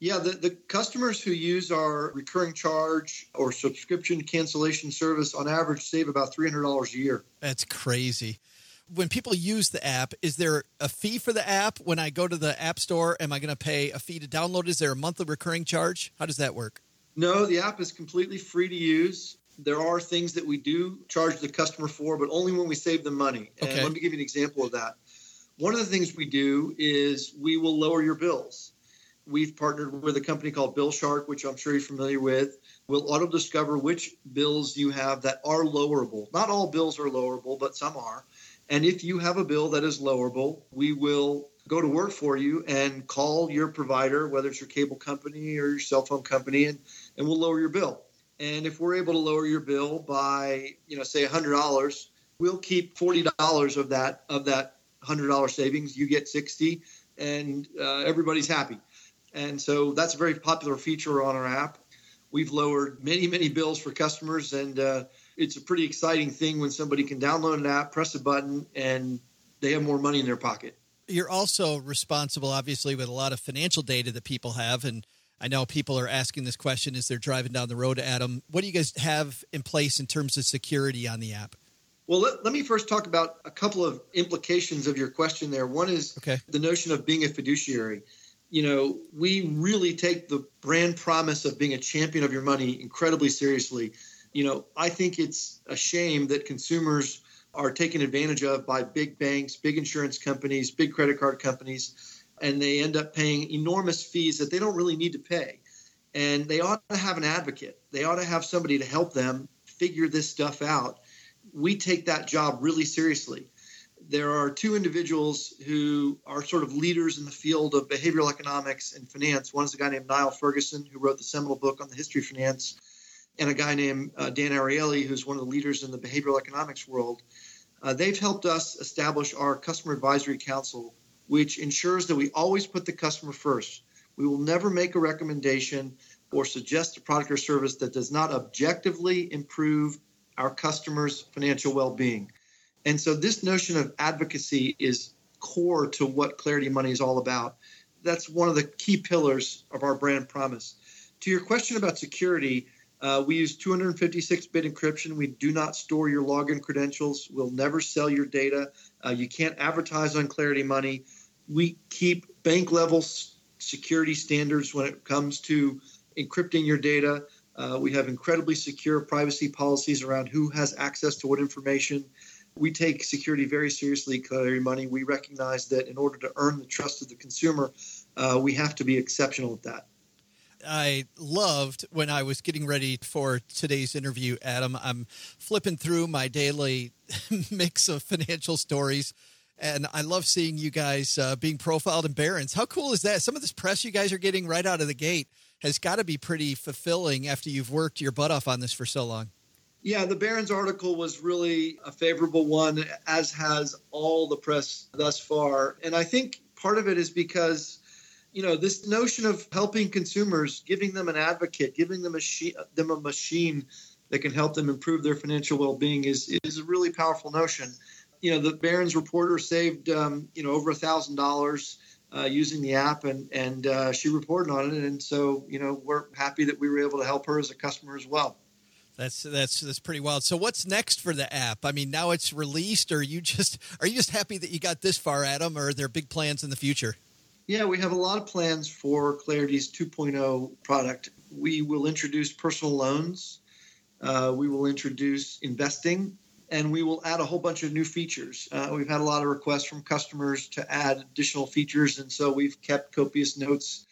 Yeah, the, the customers who use our recurring charge or subscription cancellation service on average save about $300 a year. That's crazy when people use the app, is there a fee for the app? When I go to the app store, am I going to pay a fee to download? Is there a monthly recurring charge? How does that work? No, the app is completely free to use. There are things that we do charge the customer for, but only when we save them money. And okay. let me give you an example of that. One of the things we do is we will lower your bills. We've partnered with a company called BillShark, which I'm sure you're familiar with. We'll auto discover which bills you have that are lowerable. Not all bills are lowerable, but some are and if you have a bill that is lowerable, we will go to work for you and call your provider, whether it's your cable company or your cell phone company, and, and we'll lower your bill. And if we're able to lower your bill by, you know, say $100, we'll keep $40 of that of that $100 savings. You get 60 and uh, everybody's happy. And so that's a very popular feature on our app. We've lowered many, many bills for customers, and uh, it's a pretty exciting thing when somebody can download an app, press a button, and they have more money in their pocket. You're also responsible, obviously, with a lot of financial data that people have. And I know people are asking this question as they're driving down the road, Adam. What do you guys have in place in terms of security on the app? Well, let, let me first talk about a couple of implications of your question there. One is okay. the notion of being a fiduciary. You know, we really take the brand promise of being a champion of your money incredibly seriously you know, I think it's a shame that consumers are taken advantage of by big banks, big insurance companies, big credit card companies, and they end up paying enormous fees that they don't really need to pay. And they ought to have an advocate. They ought to have somebody to help them figure this stuff out. We take that job really seriously. There are two individuals who are sort of leaders in the field of behavioral economics and finance. One is a guy named Niall Ferguson, who wrote the seminal book on the history of finance and a guy named uh, Dan Ariely, who's one of the leaders in the behavioral economics world. Uh, they've helped us establish our customer advisory council, which ensures that we always put the customer first. We will never make a recommendation or suggest a product or service that does not objectively improve our customers' financial well being. And so, this notion of advocacy is core to what Clarity Money is all about. That's one of the key pillars of our brand promise. To your question about security, uh, we use 256 bit encryption. We do not store your login credentials. We'll never sell your data. Uh, you can't advertise on Clarity Money. We keep bank level security standards when it comes to encrypting your data. Uh, we have incredibly secure privacy policies around who has access to what information. We take security very seriously, Clarity Money. We recognize that in order to earn the trust of the consumer, uh, we have to be exceptional at that. I loved when I was getting ready for today's interview, Adam. I'm flipping through my daily [LAUGHS] mix of financial stories, and I love seeing you guys uh, being profiled in Barron's. How cool is that? Some of this press you guys are getting right out of the gate. has got to be pretty fulfilling after you've worked your butt off on this for so long. Yeah, the Barron's article was really a favorable one, as has all the press thus far. And I think part of it is because, you know, this notion of helping consumers, giving them an advocate, giving them a, them a machine that can help them improve their financial well-being is, is a really powerful notion. You know, the Barron's reporter saved, um, you know, over a thousand dollars uh, using the app, and and uh, she reported on it, and so you know we're happy that we were able to help her as a customer as well. That's that's that's pretty wild. So what's next for the app? I mean, now it's released, or you just are you just happy that you got this far, Adam, or are there big plans in the future? Yeah, we have a lot of plans for Clarity's 2.0 product. We will introduce personal loans. Uh, we will introduce investing and we will add a whole bunch of new features. Uh, we've had a lot of requests from customers to add additional features, and so we've kept copious notes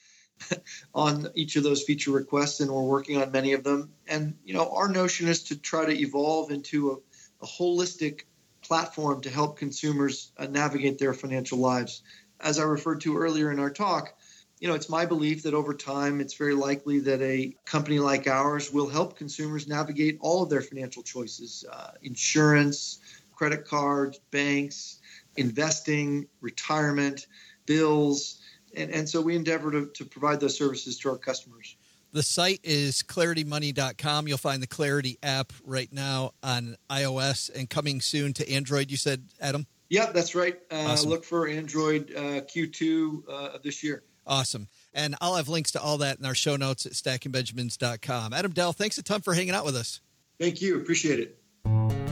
[LAUGHS] on each of those feature requests, and we're working on many of them. And you know, our notion is to try to evolve into a, a holistic platform to help consumers uh, navigate their financial lives. As I referred to earlier in our talk, you know, it's my belief that over time, it's very likely that a company like ours will help consumers navigate all of their financial choices uh, insurance, credit cards, banks, investing, retirement, bills. And, and so we endeavor to, to provide those services to our customers. The site is claritymoney.com. You'll find the Clarity app right now on iOS and coming soon to Android, you said, Adam? Yeah, that's right. Uh, Awesome. Look for Android uh, Q2 uh, of this year. Awesome. And I'll have links to all that in our show notes at stackingbenjamins.com. Adam Dell, thanks a ton for hanging out with us. Thank you. Appreciate it.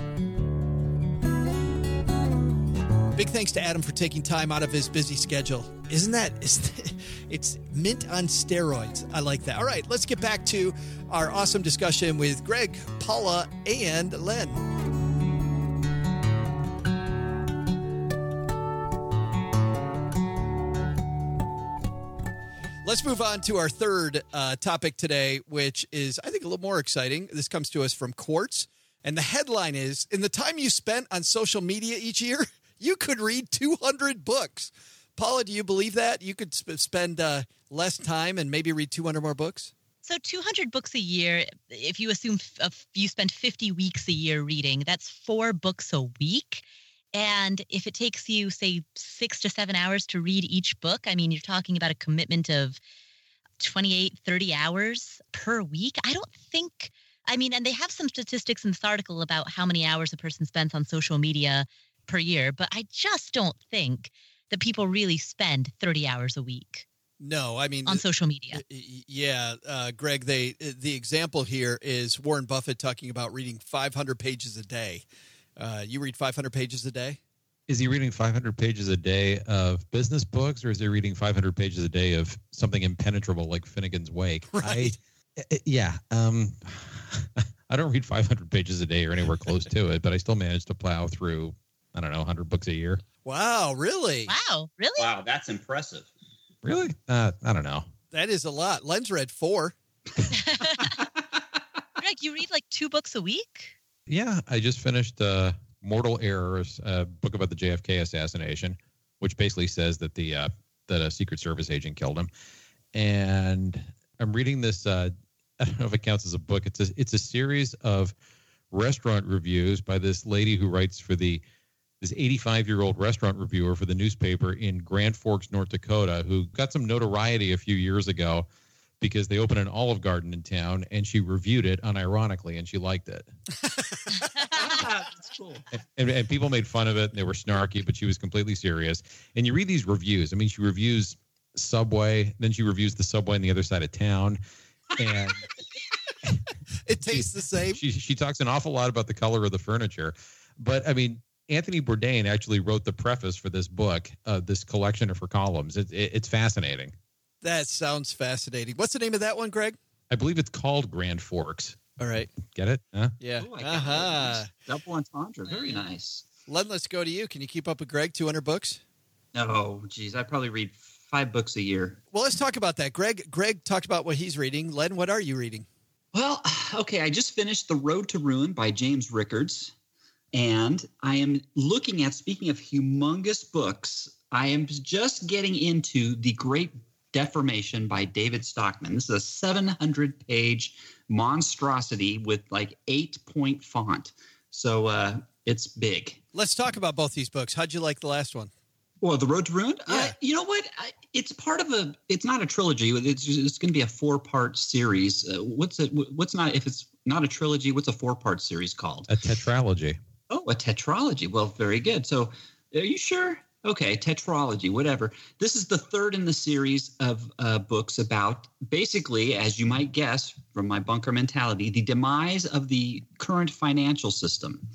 Big thanks to Adam for taking time out of his busy schedule. Isn't that [LAUGHS] isn't it's mint on steroids. I like that. All right, let's get back to our awesome discussion with Greg, Paula, and Len. Let's move on to our third uh, topic today, which is, I think, a little more exciting. This comes to us from Quartz. And the headline is In the time you spent on social media each year, you could read 200 books. Paula, do you believe that? You could sp- spend uh, less time and maybe read 200 more books? So 200 books a year, if you assume f- of- you spend 50 weeks a year reading, that's four books a week. And if it takes you, say, six to seven hours to read each book, I mean, you're talking about a commitment of 28, 30 hours per week. I don't think, I mean, and they have some statistics in this article about how many hours a person spends on social media per year, but I just don't think that people really spend 30 hours a week No, I mean, on social media. Y- y- Yeah, uh, Greg. They the example here is Warren Buffett talking about reading 500 pages a day. Uh, you read 500 pages a day? Is he reading 500 pages a day of business books, or is he reading 500 pages a day of something impenetrable like Finnegan's Wake? [LAUGHS] Right. I, I- yeah. Um, [LAUGHS] I don't read 500 pages a day or anywhere close to it, but I still manage to plow through, I don't know, 100 books a year. Wow, really? Wow, really? Wow, that's impressive. Really? Uh, I don't know. That is a lot. Len's read four. [LAUGHS] [LAUGHS] Greg, you read like two books a week? Yeah, I just finished uh, Mortal Errors, a book about the JFK assassination, which basically says that the uh, that a Secret Service agent killed him. And I'm reading this. Uh, [LAUGHS] I don't know if it counts as a book. It's a it's a series of restaurant reviews by this lady who writes for the this 85 year old restaurant reviewer for the newspaper in Grand Forks, North Dakota, who got some notoriety a few years ago because they opened an Olive Garden in town, and she reviewed it unironically, and she liked it. [LAUGHS] that's cool. and, and people made fun of it and they were snarky but she was completely serious and you read these reviews i mean she reviews subway then she reviews the subway on the other side of town and [LAUGHS] It tastes the same. she, she talks an awful lot about the color of the furniture but i mean anthony bourdain actually wrote the preface for this book uh, this collection of her columns it, it, it's fascinating That sounds fascinating. What's the name of that one, Greg? i believe it's called grand forks All right. get it huh? Yeah. Oh, I got uh-huh. it. Double entendre. Very nice. Len, let's go to you. Can you keep up with Greg? 200 books? Oh, geez. I probably read five books a year. Well, let's talk about that. Greg Greg talked about what he's reading. Len, what are you reading? Well, [SIGHS] okay. I just finished The Road to Ruin by James Rickards. And I am looking at, speaking of humongous books, I am just getting into The Great Deformation by David Stockman. This is a 700 page monstrosity with like eight point font. So uh, it's big. Let's talk about both these books. How'd you like the last one? Well, The Road to Ruin? Yeah. Uh, you know what? I, it's part of a, it's not a trilogy. It's, it's going to be a four part series. Uh, what's it, what's not, if it's not a trilogy, what's a four part series called? A tetralogy. Oh, a tetralogy. Well, very good. So, are you sure? Okay, tetralogy, whatever. This is the third in the series of uh, books about basically, as you might guess from my bunker mentality, the demise of the current financial system.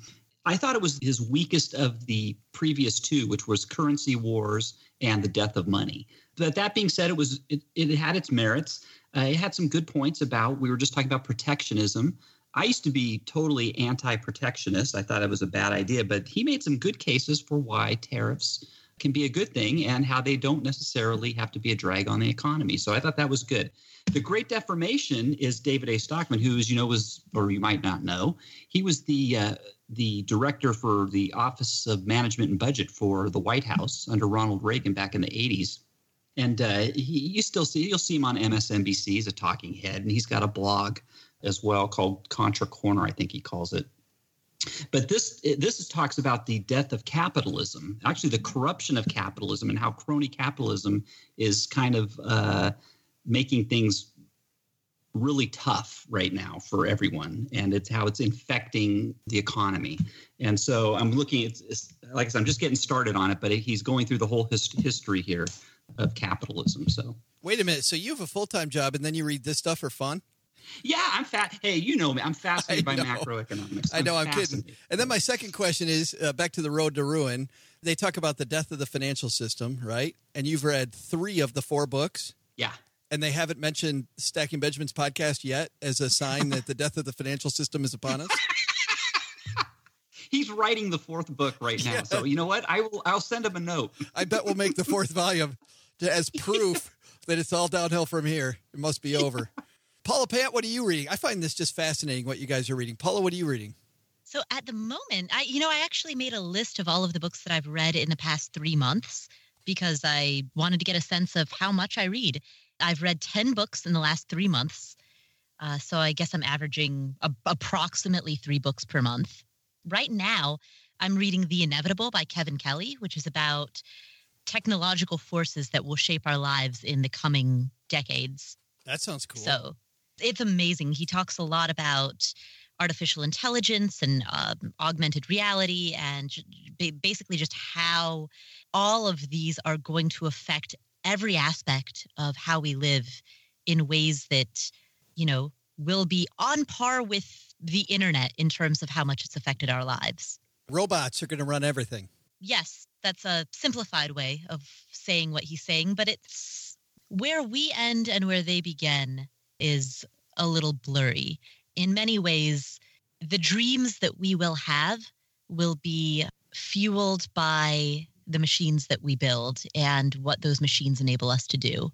I thought it was his weakest of the previous two, which was currency wars and the death of money. But that being said, it was it, it had its merits. Uh, it had some good points about. We were just talking about protectionism. I used to be totally anti-protectionist. I thought it was a bad idea, but he made some good cases for why tariffs can be a good thing and how they don't necessarily have to be a drag on the economy. So I thought that was good. The Great Deformation is David A. Stockman, who, as you know, was or you might not know, he was the uh, the director for the Office of Management and Budget for the White House under Ronald Reagan back in the 80s. And uh, he, you still see you'll see him on MSNBC as a talking head, and he's got a blog as well called Contra Corner, I think he calls it. But this this talks about the death of capitalism, actually the corruption of capitalism, and how crony capitalism is kind of uh, making things really tough right now for everyone, and it's how it's infecting the economy. And so I'm looking at, like I said, I'm just getting started on it, but he's going through the whole hist- history here of capitalism. So Wait a minute. So you have a full time job and then you read this stuff for fun? Yeah, I'm fat. Hey, you know me. I'm fascinated by macroeconomics. I know, I'm kidding. And then my second question is uh, back to the road to ruin. They talk about the death of the financial system, right? And you've read three of the four books, Yeah. and they haven't mentioned Stacking Benjamins podcast yet as a sign that the death of the financial system is upon us. [LAUGHS] He's writing the fourth book right now. Yeah. So you know what? I will. I'll send him a note. I bet we'll make the fourth [LAUGHS] volume to, as proof that it's all downhill from here. It must be over. Paula Pant, what are you reading? I find this just fascinating what you guys are reading. Paula, what are you reading? So at the moment, I you know, I actually made a list of all of the books that I've read in the past 3 months because I wanted to get a sense of how much I read. I've read 10 books in the last 3 months. Uh, so I guess I'm averaging a, approximately 3 books per month. Right now, I'm reading The Inevitable by Kevin Kelly, which is about technological forces that will shape our lives in the coming decades. That sounds cool. So it's amazing. He talks a lot about artificial intelligence and um, augmented reality and basically just how all of these are going to affect every aspect of how we live in ways that, you know, will be on par with the internet in terms of how much it's affected our lives. Robots are going to run everything. Yes, that's a simplified way of saying what he's saying, but it's where we end and where they begin is a little blurry. In many ways, the dreams that we will have will be fueled by the machines that we build and what those machines enable us to do.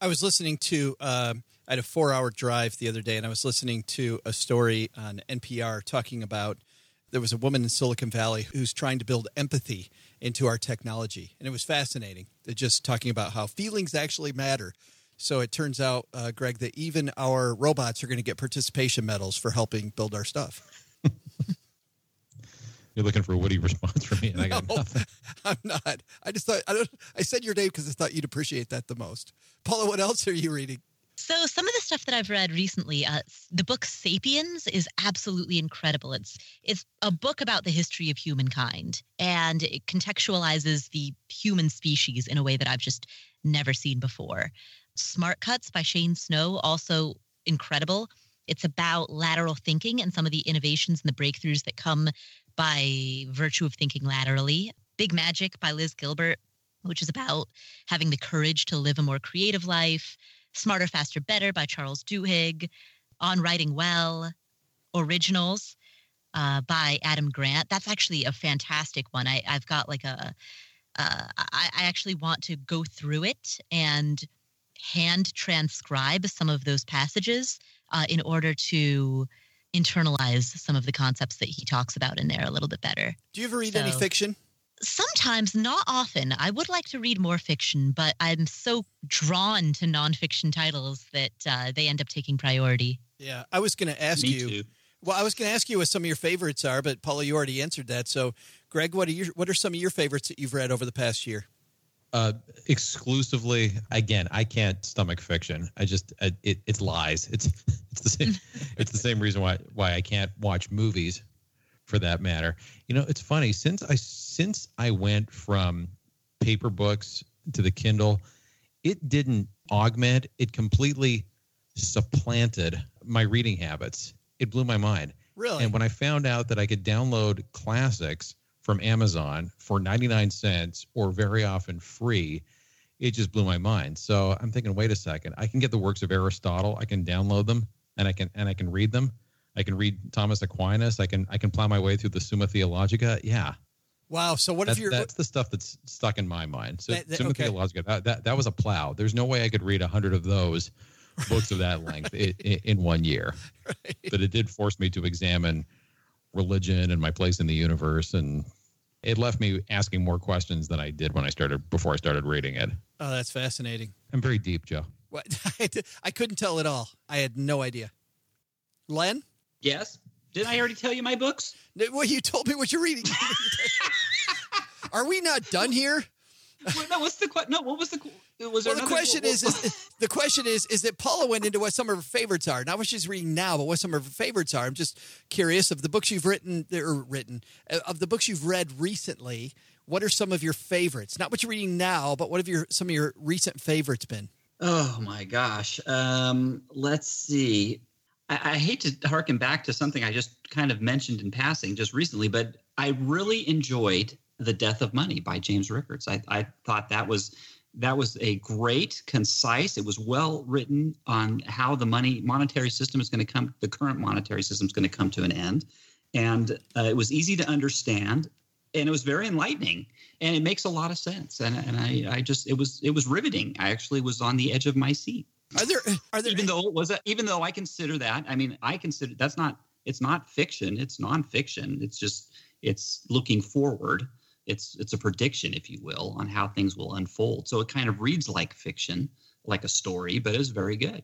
I was listening to, um, I had a four hour drive the other day, and I was listening to a story on NPR talking about there was a woman in Silicon Valley who's trying to build empathy into our technology. And it was fascinating. Just talking about how feelings actually matter. So it turns out, uh, Greg, that even our robots are going to get participation medals for helping build our stuff. [LAUGHS] You're looking for a witty response from me, and I got [LAUGHS] No, nothing. [LAUGHS] I'm not. I just thought I don't. I said your name because I thought you'd appreciate that the most. Paula, what else are you reading? So some of the stuff that I've read recently, uh, the book *Sapiens* is absolutely incredible. It's it's a book about the history of humankind, and it contextualizes the human species in a way that I've just never seen before. *Smart Cuts* by Shane Snow, also incredible. It's about lateral thinking and some of the innovations and the breakthroughs that come by virtue of thinking laterally. *Big Magic* by Liz Gilbert, which is about having the courage to live a more creative life. Smarter, Faster, Better by Charles Duhigg, On Writing Well, Originals uh, by Adam Grant. That's actually a fantastic one. I, I've got like a, uh, I, I actually want to go through it and hand transcribe some of those passages uh, in order to internalize some of the concepts that he talks about in there a little bit better. Do you ever read any fiction? Sometimes, not often. I would like to read more fiction, but I'm so drawn to nonfiction titles that uh, they end up taking priority. Yeah, I was going to ask Me you. too. Well, I was going to ask you what some of your favorites are, but Paula, you already answered that. So, Greg, what are your what are some of your favorites that you've read over the past year? Uh, exclusively, again, I can't stomach fiction. I just uh, it, it's lies. It's [LAUGHS] it's the same. [LAUGHS] it's the same reason why why I can't watch movies, for that matter. You know, it's funny since I since I went from paper books to the Kindle, it didn't augment. It completely supplanted my reading habits. It blew my mind. Really? And when I found out that I could download classics from Amazon for 99 cents or very often free, it just blew my mind. So I'm thinking, wait a second, I can get the works of Aristotle, I can download them and I can and I can read them. I can read Thomas Aquinas, I can I can plow my way through the Summa Theologica. Yeah. Wow. So, what That's, if you're that's the stuff that's stuck in my mind. So That- that- Summa okay. Theologica, that, that that was a plow. There's no way I could read a hundred of those books of that length [LAUGHS] in, in one year. But it did force me to examine religion and my place in the universe, and it left me asking more questions than I did when I started before I started reading it. Oh, that's fascinating. I'm very deep, Joe. What [LAUGHS] I couldn't tell at all. I had no idea. Len, Yes. Didn't I already tell you my books? well, you told me what you're reading. [LAUGHS] Are we not done here? Well, no. What's the question? No. What was the? qu- Was there Well, the another- question what- is, is the question is is that Paula went into what some of her favorites are, not what she's reading now, but what some of her favorites are. I'm just curious of the books you've written or written uh, of the books you've read recently. What are some of your favorites? Not what you're reading now, but what have your some of your recent favorites been? Oh my gosh. Um, let's see. I, I hate to harken back to something I just kind of mentioned in passing just recently, but I really enjoyed The Death of Money by James Rickards. I, I thought that was that was a great, concise. It was well written on how the money monetary system is going to come. The current monetary system is going to come to an end, and uh, it was easy to understand, and it was very enlightening, and it makes a lot of sense. And and I I just it was it was riveting. I actually was on the edge of my seat Are there are there even though it was a, even though I consider that I mean I consider that's not it's not fiction it's nonfiction it's just it's looking forward it's it's a prediction if you will on how things will unfold so it kind of reads like fiction like a story but it's very good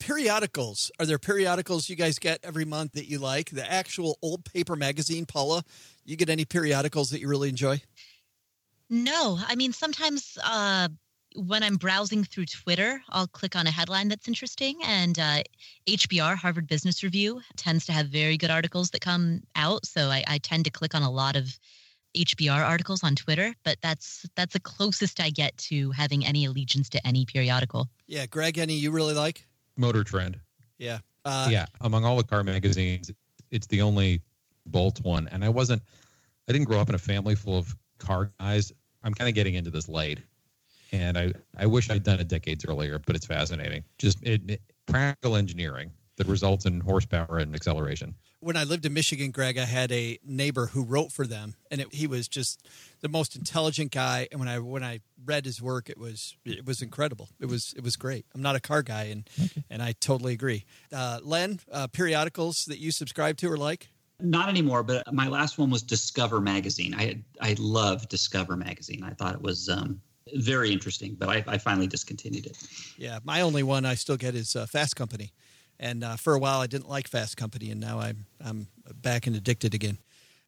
periodicals? Are there periodicals you guys get every month that you like? The actual old paper magazine, Paula. You get any periodicals that you really enjoy? No, I mean sometimes uh, when I'm browsing through Twitter, I'll click on a headline that's interesting, and uh, HBR Harvard Business Review tends to have very good articles that come out. So I, I tend to click on a lot of HBR articles on Twitter, but that's that's the closest I get to having any allegiance to any periodical. Yeah, Greg, any you really like? Motor Trend. Yeah. Uh, yeah, among all the car magazines, it's the only Bolt one. And I wasn't, I didn't grow up in a family full of car guys. I'm kind of getting into this late, and I I wish I'd done it decades earlier. But it's fascinating. Just it, it- practical engineering that results in horsepower and acceleration. When I lived in Michigan, Greg, I had a neighbor who wrote for them, and it, he was just the most intelligent guy. And when I when I read his work, it was it was incredible. It was it was great. I'm not a car guy, and and I totally agree. Uh, Len, uh, periodicals that you subscribe to or like? not anymore but my last one was discover magazine i i love discover magazine i thought it was um, very interesting but I, I finally discontinued it Yeah, my only one I still get is uh, Fast Company, and uh, for a while I didn't like Fast Company, and now I'm I'm back and addicted again.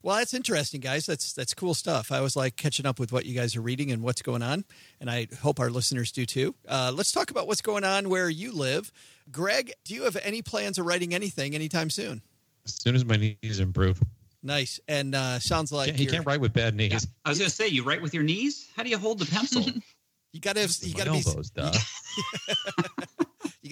Well, that's interesting, guys. That's that's cool stuff. I was like catching up with what you guys are reading and what's going on, and I hope our listeners do too. Uh, let's talk about what's going on where you live. Greg, do you have any plans of writing anything anytime soon? As soon as my knees improve, Nice, and uh, sounds like he you're- can't write with bad knees. i was going to say you write with your knees how do you hold the pencil [LAUGHS] you got to you got to be elbows, duh. [LAUGHS]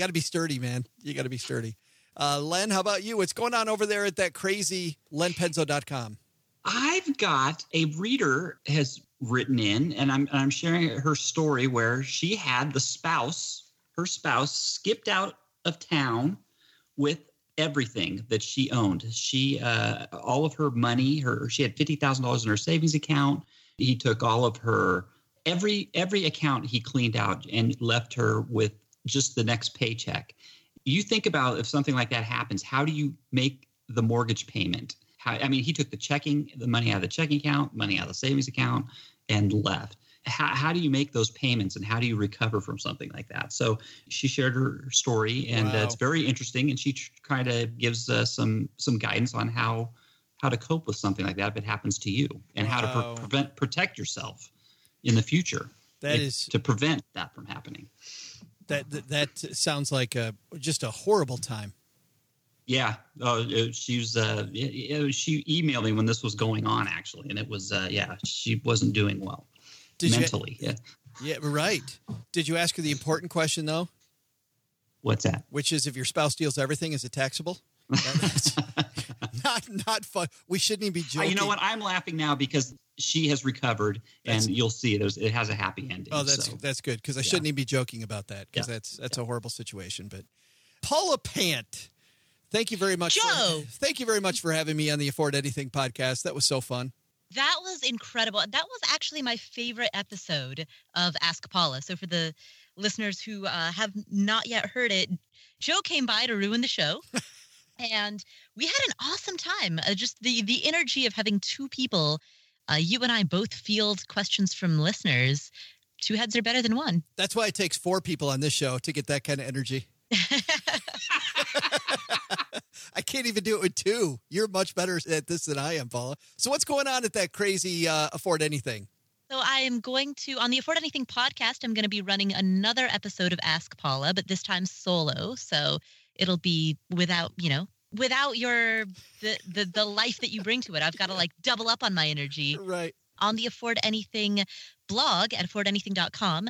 got to be sturdy, man. You got to be sturdy. Uh, Len, how about you? What's going on over there at that crazy lenpenzo.com? I've got a reader has written in, and I'm I'm sharing her story where she had the spouse, her spouse, skipped out of town with everything that she owned. She uh, all of her money, her she had fifty thousand dollars in her savings account. He took all of her every every account he cleaned out and left her with just the next paycheck. You think about if something like that happens, how do you make the mortgage payment? How, I mean, he took the checking, the money out of the checking account, money out of the savings account, and left. How, how do you make those payments and how do you recover from something like that? So she shared her story, and uh, it's very interesting. And she kind of gives uh, some some guidance on how how to cope with something like that if it happens to you, and how to pre- prevent protect yourself in the future. That if- is- to prevent that from happening. That that, that sounds like a just a horrible time. Yeah, oh, uh, she was. Uh, y- she emailed me when this was going on, actually, and it was. Uh, yeah, she wasn't doing well Did mentally. Yeah. you? Yeah, right. Did you ask her the important question though, What's that? which is if your spouse steals everything, is it taxable? [LAUGHS] [LAUGHS] Not not fun. We shouldn't even be Uh, joking. you know what? I'm laughing now because she has recovered, That's- and you'll see. There's it has a happy ending. Oh, that's so. that's good because I yeah. shouldn't even be joking about that because Yeah. that's that's a horrible situation. But Paula Pant, thank you very much. for- Joe. thank you very much for having me on the Afford Anything podcast. That was so fun. That was incredible. That was actually my favorite episode of Ask Paula. So for the listeners who uh, have not yet heard it, Joe came by to ruin the show. [LAUGHS] and we had an awesome time. Uh, just the the energy of having two people, uh, you and I both field questions from listeners. Two heads are better than one. That's why it takes four people on this show to get that kind of energy. [LAUGHS] [LAUGHS] I can't even do it with two. You're much better at this than I am, Paula. So what's going on at that crazy uh, Afford Anything? So I am going to on the Afford Anything podcast. I'm going to be running another episode of Ask Paula, but this time solo. So it'll be without you know without your the the the life that you bring to it. I've got to like double up on my energy Right. on the Afford Anything blog at affordanything.com.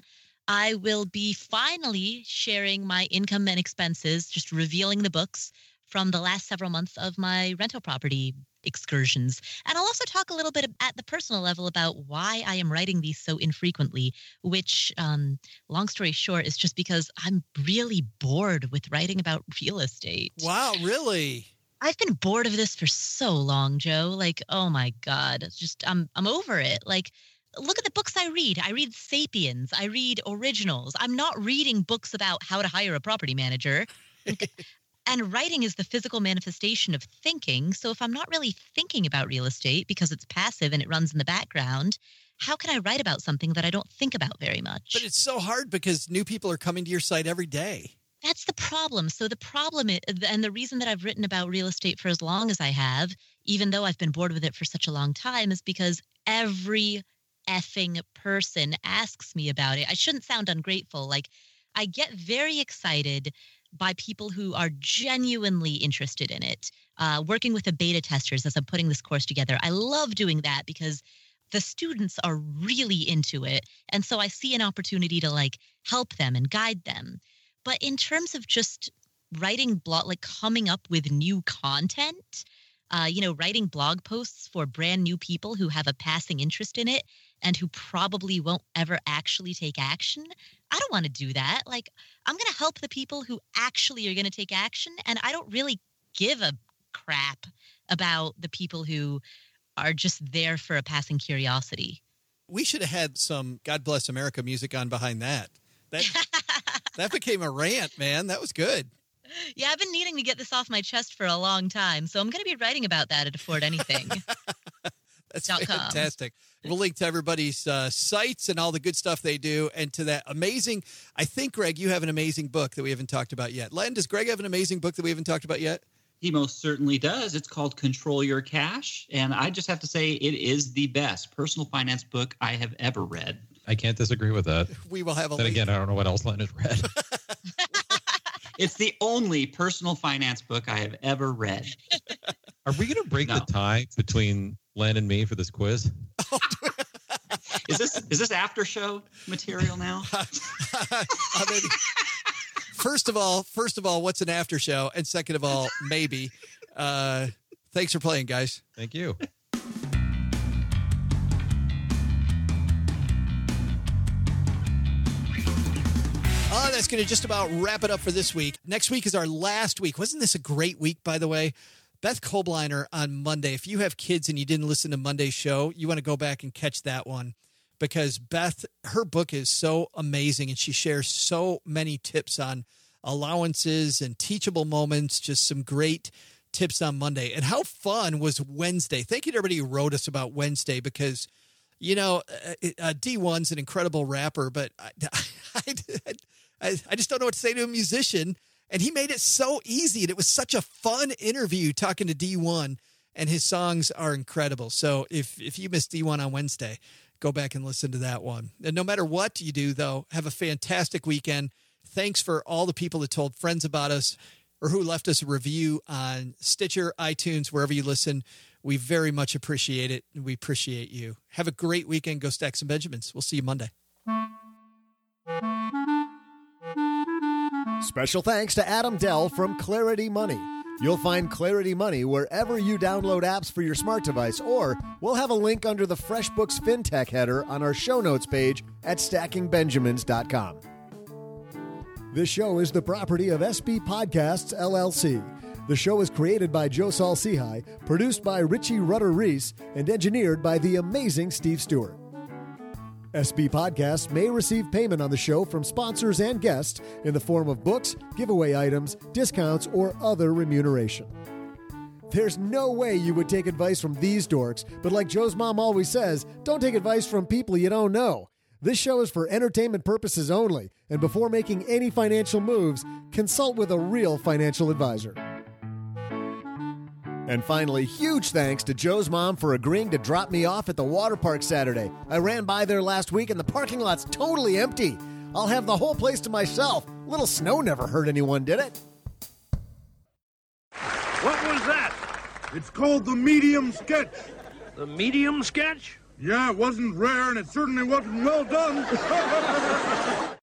I will be finally sharing my income and expenses, just revealing the books from the last several months of my rental property excursions. And I'll also talk a little bit at the personal level about why I am writing these so infrequently, which, um, long story short, is just because I'm really bored with writing about real estate. Wow, really? I've been bored of this for so long, Joe. Like, oh my God. It's just I'm I'm over it. Like, look at the books I read. I read Sapiens. I read originals. I'm not reading books about how to hire a property manager. And writing is the physical manifestation of thinking. So if I'm not really thinking about real estate because it's passive and it runs in the background, how can I write about something that I don't think about very much? But it's so hard because new people are coming to your site every day. That's the problem. So the problem is, and the reason that I've written about real estate for as long as I have, even though I've been bored with it for such a long time, is because every effing person asks me about it. I shouldn't sound ungrateful. Like I get very excited by people who are genuinely interested in it. Uh, working with the beta testers as I'm putting this course together, I love doing that because the students are really into it, and so I see an opportunity to like help them and guide them. But in terms of just writing blog, like coming up with new content, uh, you know, writing blog posts for brand new people who have a passing interest in it and who probably won't ever actually take action. I don't want to do that. Like, I'm going to help the people who actually are going to take action. And I don't really give a crap about the people who are just there for a passing curiosity. We should have had some God Bless America music on behind that. That [LAUGHS] that became a rant, man. That was good. Yeah, I've been needing to get this off my chest for a long time. So I'm going to be writing about that at Afford Anything. [LAUGHS] That's Dot com. fantastic. We'll link to everybody's uh, sites and all the good stuff they do, and to that amazing. I think Greg, you have an amazing book that we haven't talked about yet. Len, does Greg have an amazing book that we haven't talked about yet? He most certainly does. It's called Control Your Cash. And I just have to say, it is the best personal finance book I have ever read. I can't disagree with that. [LAUGHS] We will have a Then link. again, I don't know what else Len has read. [LAUGHS] It's the only personal finance book I have ever read. [LAUGHS] Are we going to break No. the tie between Len and me for this quiz? Is this is this after show material now? [LAUGHS] Uh, maybe- first of all, first of all, what's an after show? And second of all, maybe. Uh, thanks for playing, guys. Thank you. Oh, that's going to just about wrap it up for this week. Next week is our last week. Wasn't this a great week, by the way? Beth Kobliner on Monday. If you have kids and you didn't listen to Monday's show, you want to go back and catch that one because Beth, her book is so amazing and she shares so many tips on allowances and teachable moments, just some great tips on Monday. And how fun was Wednesday? Thank you to everybody who wrote us about Wednesday because, you know, uh, uh, Dee-1's an incredible rapper, but I, [LAUGHS] I, I, I I just don't know what to say to a musician. And he made it so easy. And it was such a fun interview talking to Dee-1 and his songs are incredible. So if if you missed Dee-1 on Wednesday, go back and listen to that one. And no matter what you do, though, have a fantastic weekend. Thanks for all the people that told friends about us or who left us a review on Stitcher, iTunes, wherever you listen. We very much appreciate it. We appreciate you. Have a great weekend. Go stack some Benjamins. We'll see you Monday. Special thanks to Adam Dell from Clarity Money. You'll find Clarity Money wherever you download apps for your smart device, or we'll have a link under the FreshBooks FinTech header on our show notes page at stackingbenjamins.com. This show is the property of SB Podcasts, LLC. The show is created by Joe Saul-Sehy, produced by Richie Rutter Reese, and engineered by the amazing Steve Stewart. SB Podcasts may receive payment on the show from sponsors and guests in the form of books, giveaway items, discounts, or other remuneration. There's no way you would take advice from these dorks, but like Joe's mom always says, don't take advice from people you don't know. This show is for entertainment purposes only, and before making any financial moves, consult with a real financial advisor. And finally, huge thanks to Joe's mom for agreeing to drop me off at the water park Saturday. I ran by there last week and the parking lot's totally empty. I'll have the whole place to myself. Little snow never hurt anyone, did it? What was that? It's called the medium sketch. The medium sketch? Yeah, it wasn't rare and it certainly wasn't well done. [LAUGHS]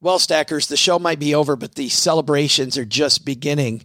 well, Stackers, the show might be over, but the celebrations are just beginning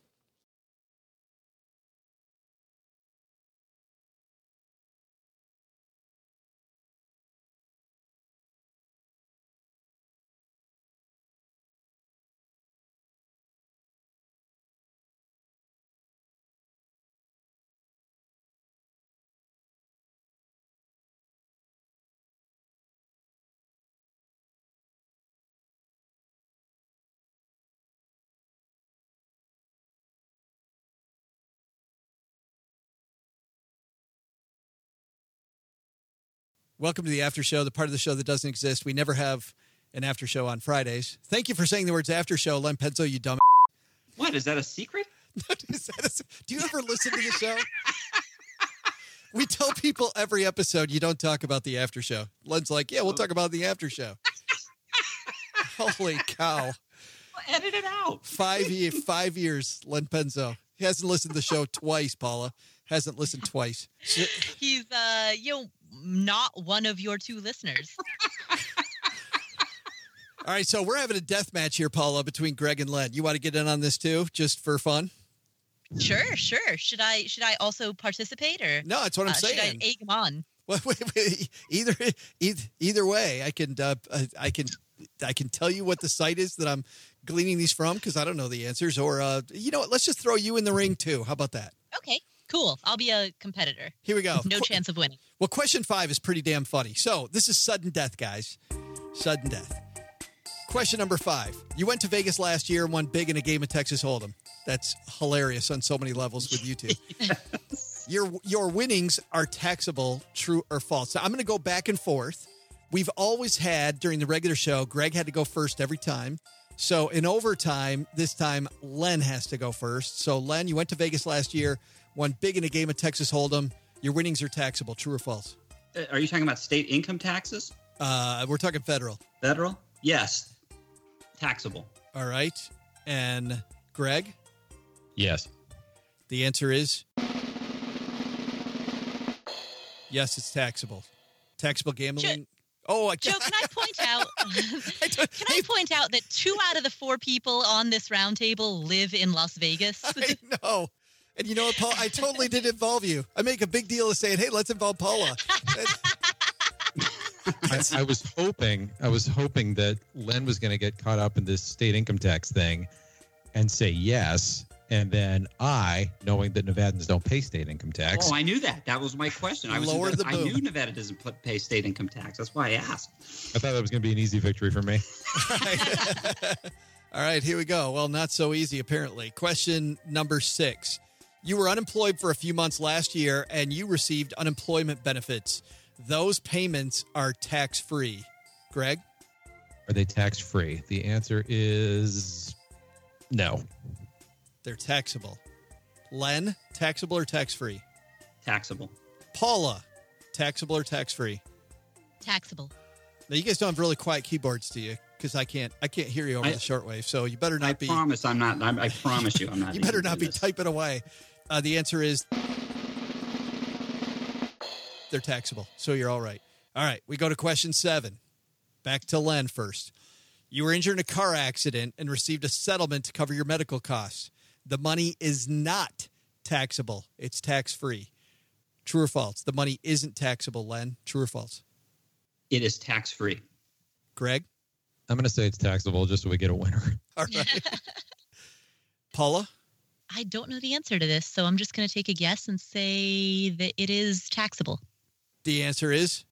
Welcome to the after show, the part of the show that doesn't exist. We never have an after show on Fridays. Thank you for saying the words after show, Len Penzo, you dumb. [LAUGHS] What is that a secret? is that a, do you ever listen to the show? [LAUGHS] we tell people every episode you don't talk about the after show. Len's like, yeah, we'll talk about the after show. [LAUGHS] Holy cow! Well, edit it out. Five five years, Len Penzo. He hasn't listened to the show twice, Paula. Hasn't listened twice. He's uh, you know, not one of your two listeners. [LAUGHS] All right, so we're having a death match here, Paula, between Greg and Len. You want to get in on this too, just for fun? Sure, sure. Should I should I also participate or no? That's what I'm uh, saying. Should I egg him on? [LAUGHS] Well, wait, wait, either, either either way, I can uh, I can I can tell you what the site is that I'm gleaning these from because I don't know the answers. Or uh, you know what? Let's just throw you in the ring too. How about that? Okay, cool. I'll be a competitor. Here we go. No Qu- chance of winning. Well, question five is pretty damn funny. So this is sudden death, guys. Sudden death. Question number five. You went to Vegas last year and won big in a game of Texas Hold'em. That's hilarious on so many levels with YouTube. [LAUGHS] Your your winnings are taxable, true or false. So I'm going to go back and forth. We've always had during the regular show, Greg had to go first every time. So in overtime, this time Len has to go first. So Len, you went to Vegas last year, won big in a game of Texas Hold'em. Your winnings are taxable, true or false? Uh, Are you talking about state income taxes? Uh, we're talking federal. Federal? Yes. Taxable. All right. And Greg, Yes. the answer is yes, it's taxable. Taxable gambling. oh, I Joe, can I [LAUGHS] point out? [LAUGHS] [LAUGHS] can I point out that two out of the four people on this roundtable live in Las Vegas? I know. And you know what, Paul? I totally did involve you. I make a big deal of saying, "Hey, let's involve Paula." I, I was hoping, I was hoping that Len was going to get caught up in this state income tax thing and say yes. And then I, knowing that Nevadans don't pay state income tax, Oh, I knew that. That was my question. I was Lower the I boom. knew Nevada doesn't put, pay state income tax. That's why I asked. I thought that was going to be an easy victory for me. [LAUGHS] All right, here we go. Well, not so easy, apparently. Question number six. You were unemployed for a few months last year and you received unemployment benefits. Those payments are tax free. Greg? Are they tax free? The answer is no. They're taxable. Len, taxable or tax free? Taxable. Paula, taxable or tax free? Taxable. Now you guys don't have really quiet keyboards, do you? Because I can't, I can't hear you over I- the shortwave. So you better not I be. promise I'm not. I'm, I promise you I'm [LAUGHS] not. You better not be this. typing away. Uh, the answer is they're taxable. So you're all right. All right. We go to question seven. Back to Len first. You were injured in a car accident and received a settlement to cover your medical costs. The money is not taxable, it's tax free. True or false? The money isn't taxable, Len. True or false? It is tax free. Greg? I'm going to say it's taxable just so we get a winner. All right. [LAUGHS] Paula? I don't know the answer to this, so I'm just going to take a guess and say that it is taxable. The answer is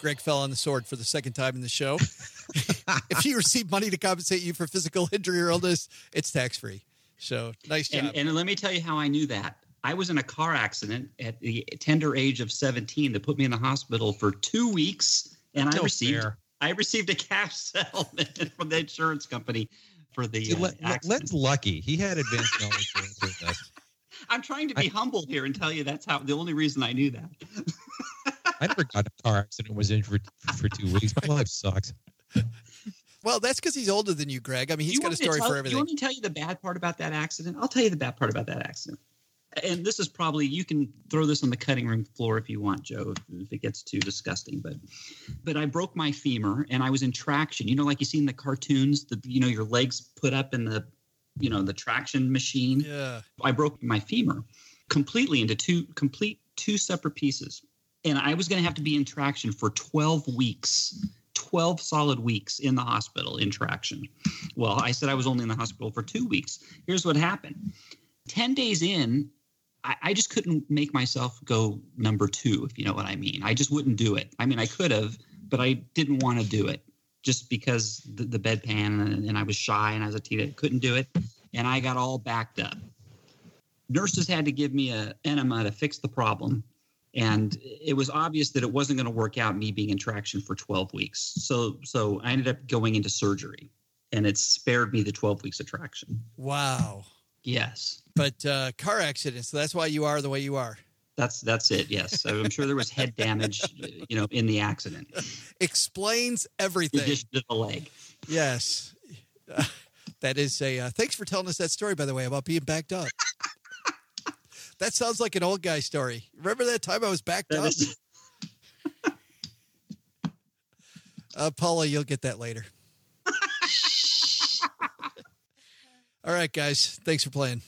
Greg fell on the sword for the second time in the show. [LAUGHS] [LAUGHS] if you receive money to compensate you for physical injury or illness, it's tax free. So nice job. And, and let me tell you how I knew that. I was in a car accident at the tender age of 17 that put me in the hospital for two weeks, and I received fair. I received a cash [LAUGHS] settlement from the insurance company for the See, uh, Len- accident. Len's lucky. He had advanced knowledge for answering this. I'm trying to be humble here and tell you that's how the only reason I knew that. [LAUGHS] I never got a car accident and was injured for two weeks. My life sucks. well, that's because he's older than you, Greg. I mean, he's You got a want me to story tell- for You everything. want me to tell you the bad part about that accident? I'll tell you the bad part about that accident. And this is probably you can throw this on the cutting room floor if you want, Joe, if, if it gets too disgusting. But but I broke my femur and I was in traction. You know, like you see in the cartoons, the you know your legs put up in the you know the traction machine. Yeah. I broke my femur completely into two complete two separate pieces. And I was going to have to be in traction for 12 weeks. 12 solid weeks in the hospital in traction. Well, I said I was only in the hospital for 2 weeks. Here's what happened. 10 days in, I, I just couldn't make myself go number 2, if you know what I mean. I just wouldn't do it. I mean, I could have, but I didn't want to do it just because the, the bedpan and, and I was shy and I was a teenager, couldn't do it. And I got all backed up nurses had to give me a enema to fix the problem and it was obvious that it wasn't going to work out me being in traction for 12 weeks so so i ended up going into surgery and it spared me the 12 weeks of traction Wow. Yes But uh, car accidents. So that's why you are the way you are. that's that's it yes i'm sure there was head damage [LAUGHS] you know in the accident Explains in everything. addition to the leg Yes. Uh, [LAUGHS] that is a. Uh, thanks for telling us that story, by the way, about being backed up. [LAUGHS] that sounds like an old guy story. Remember that time I was backed That up? is- Uh, Paula, you'll get that later. All right, guys. Thanks for playing.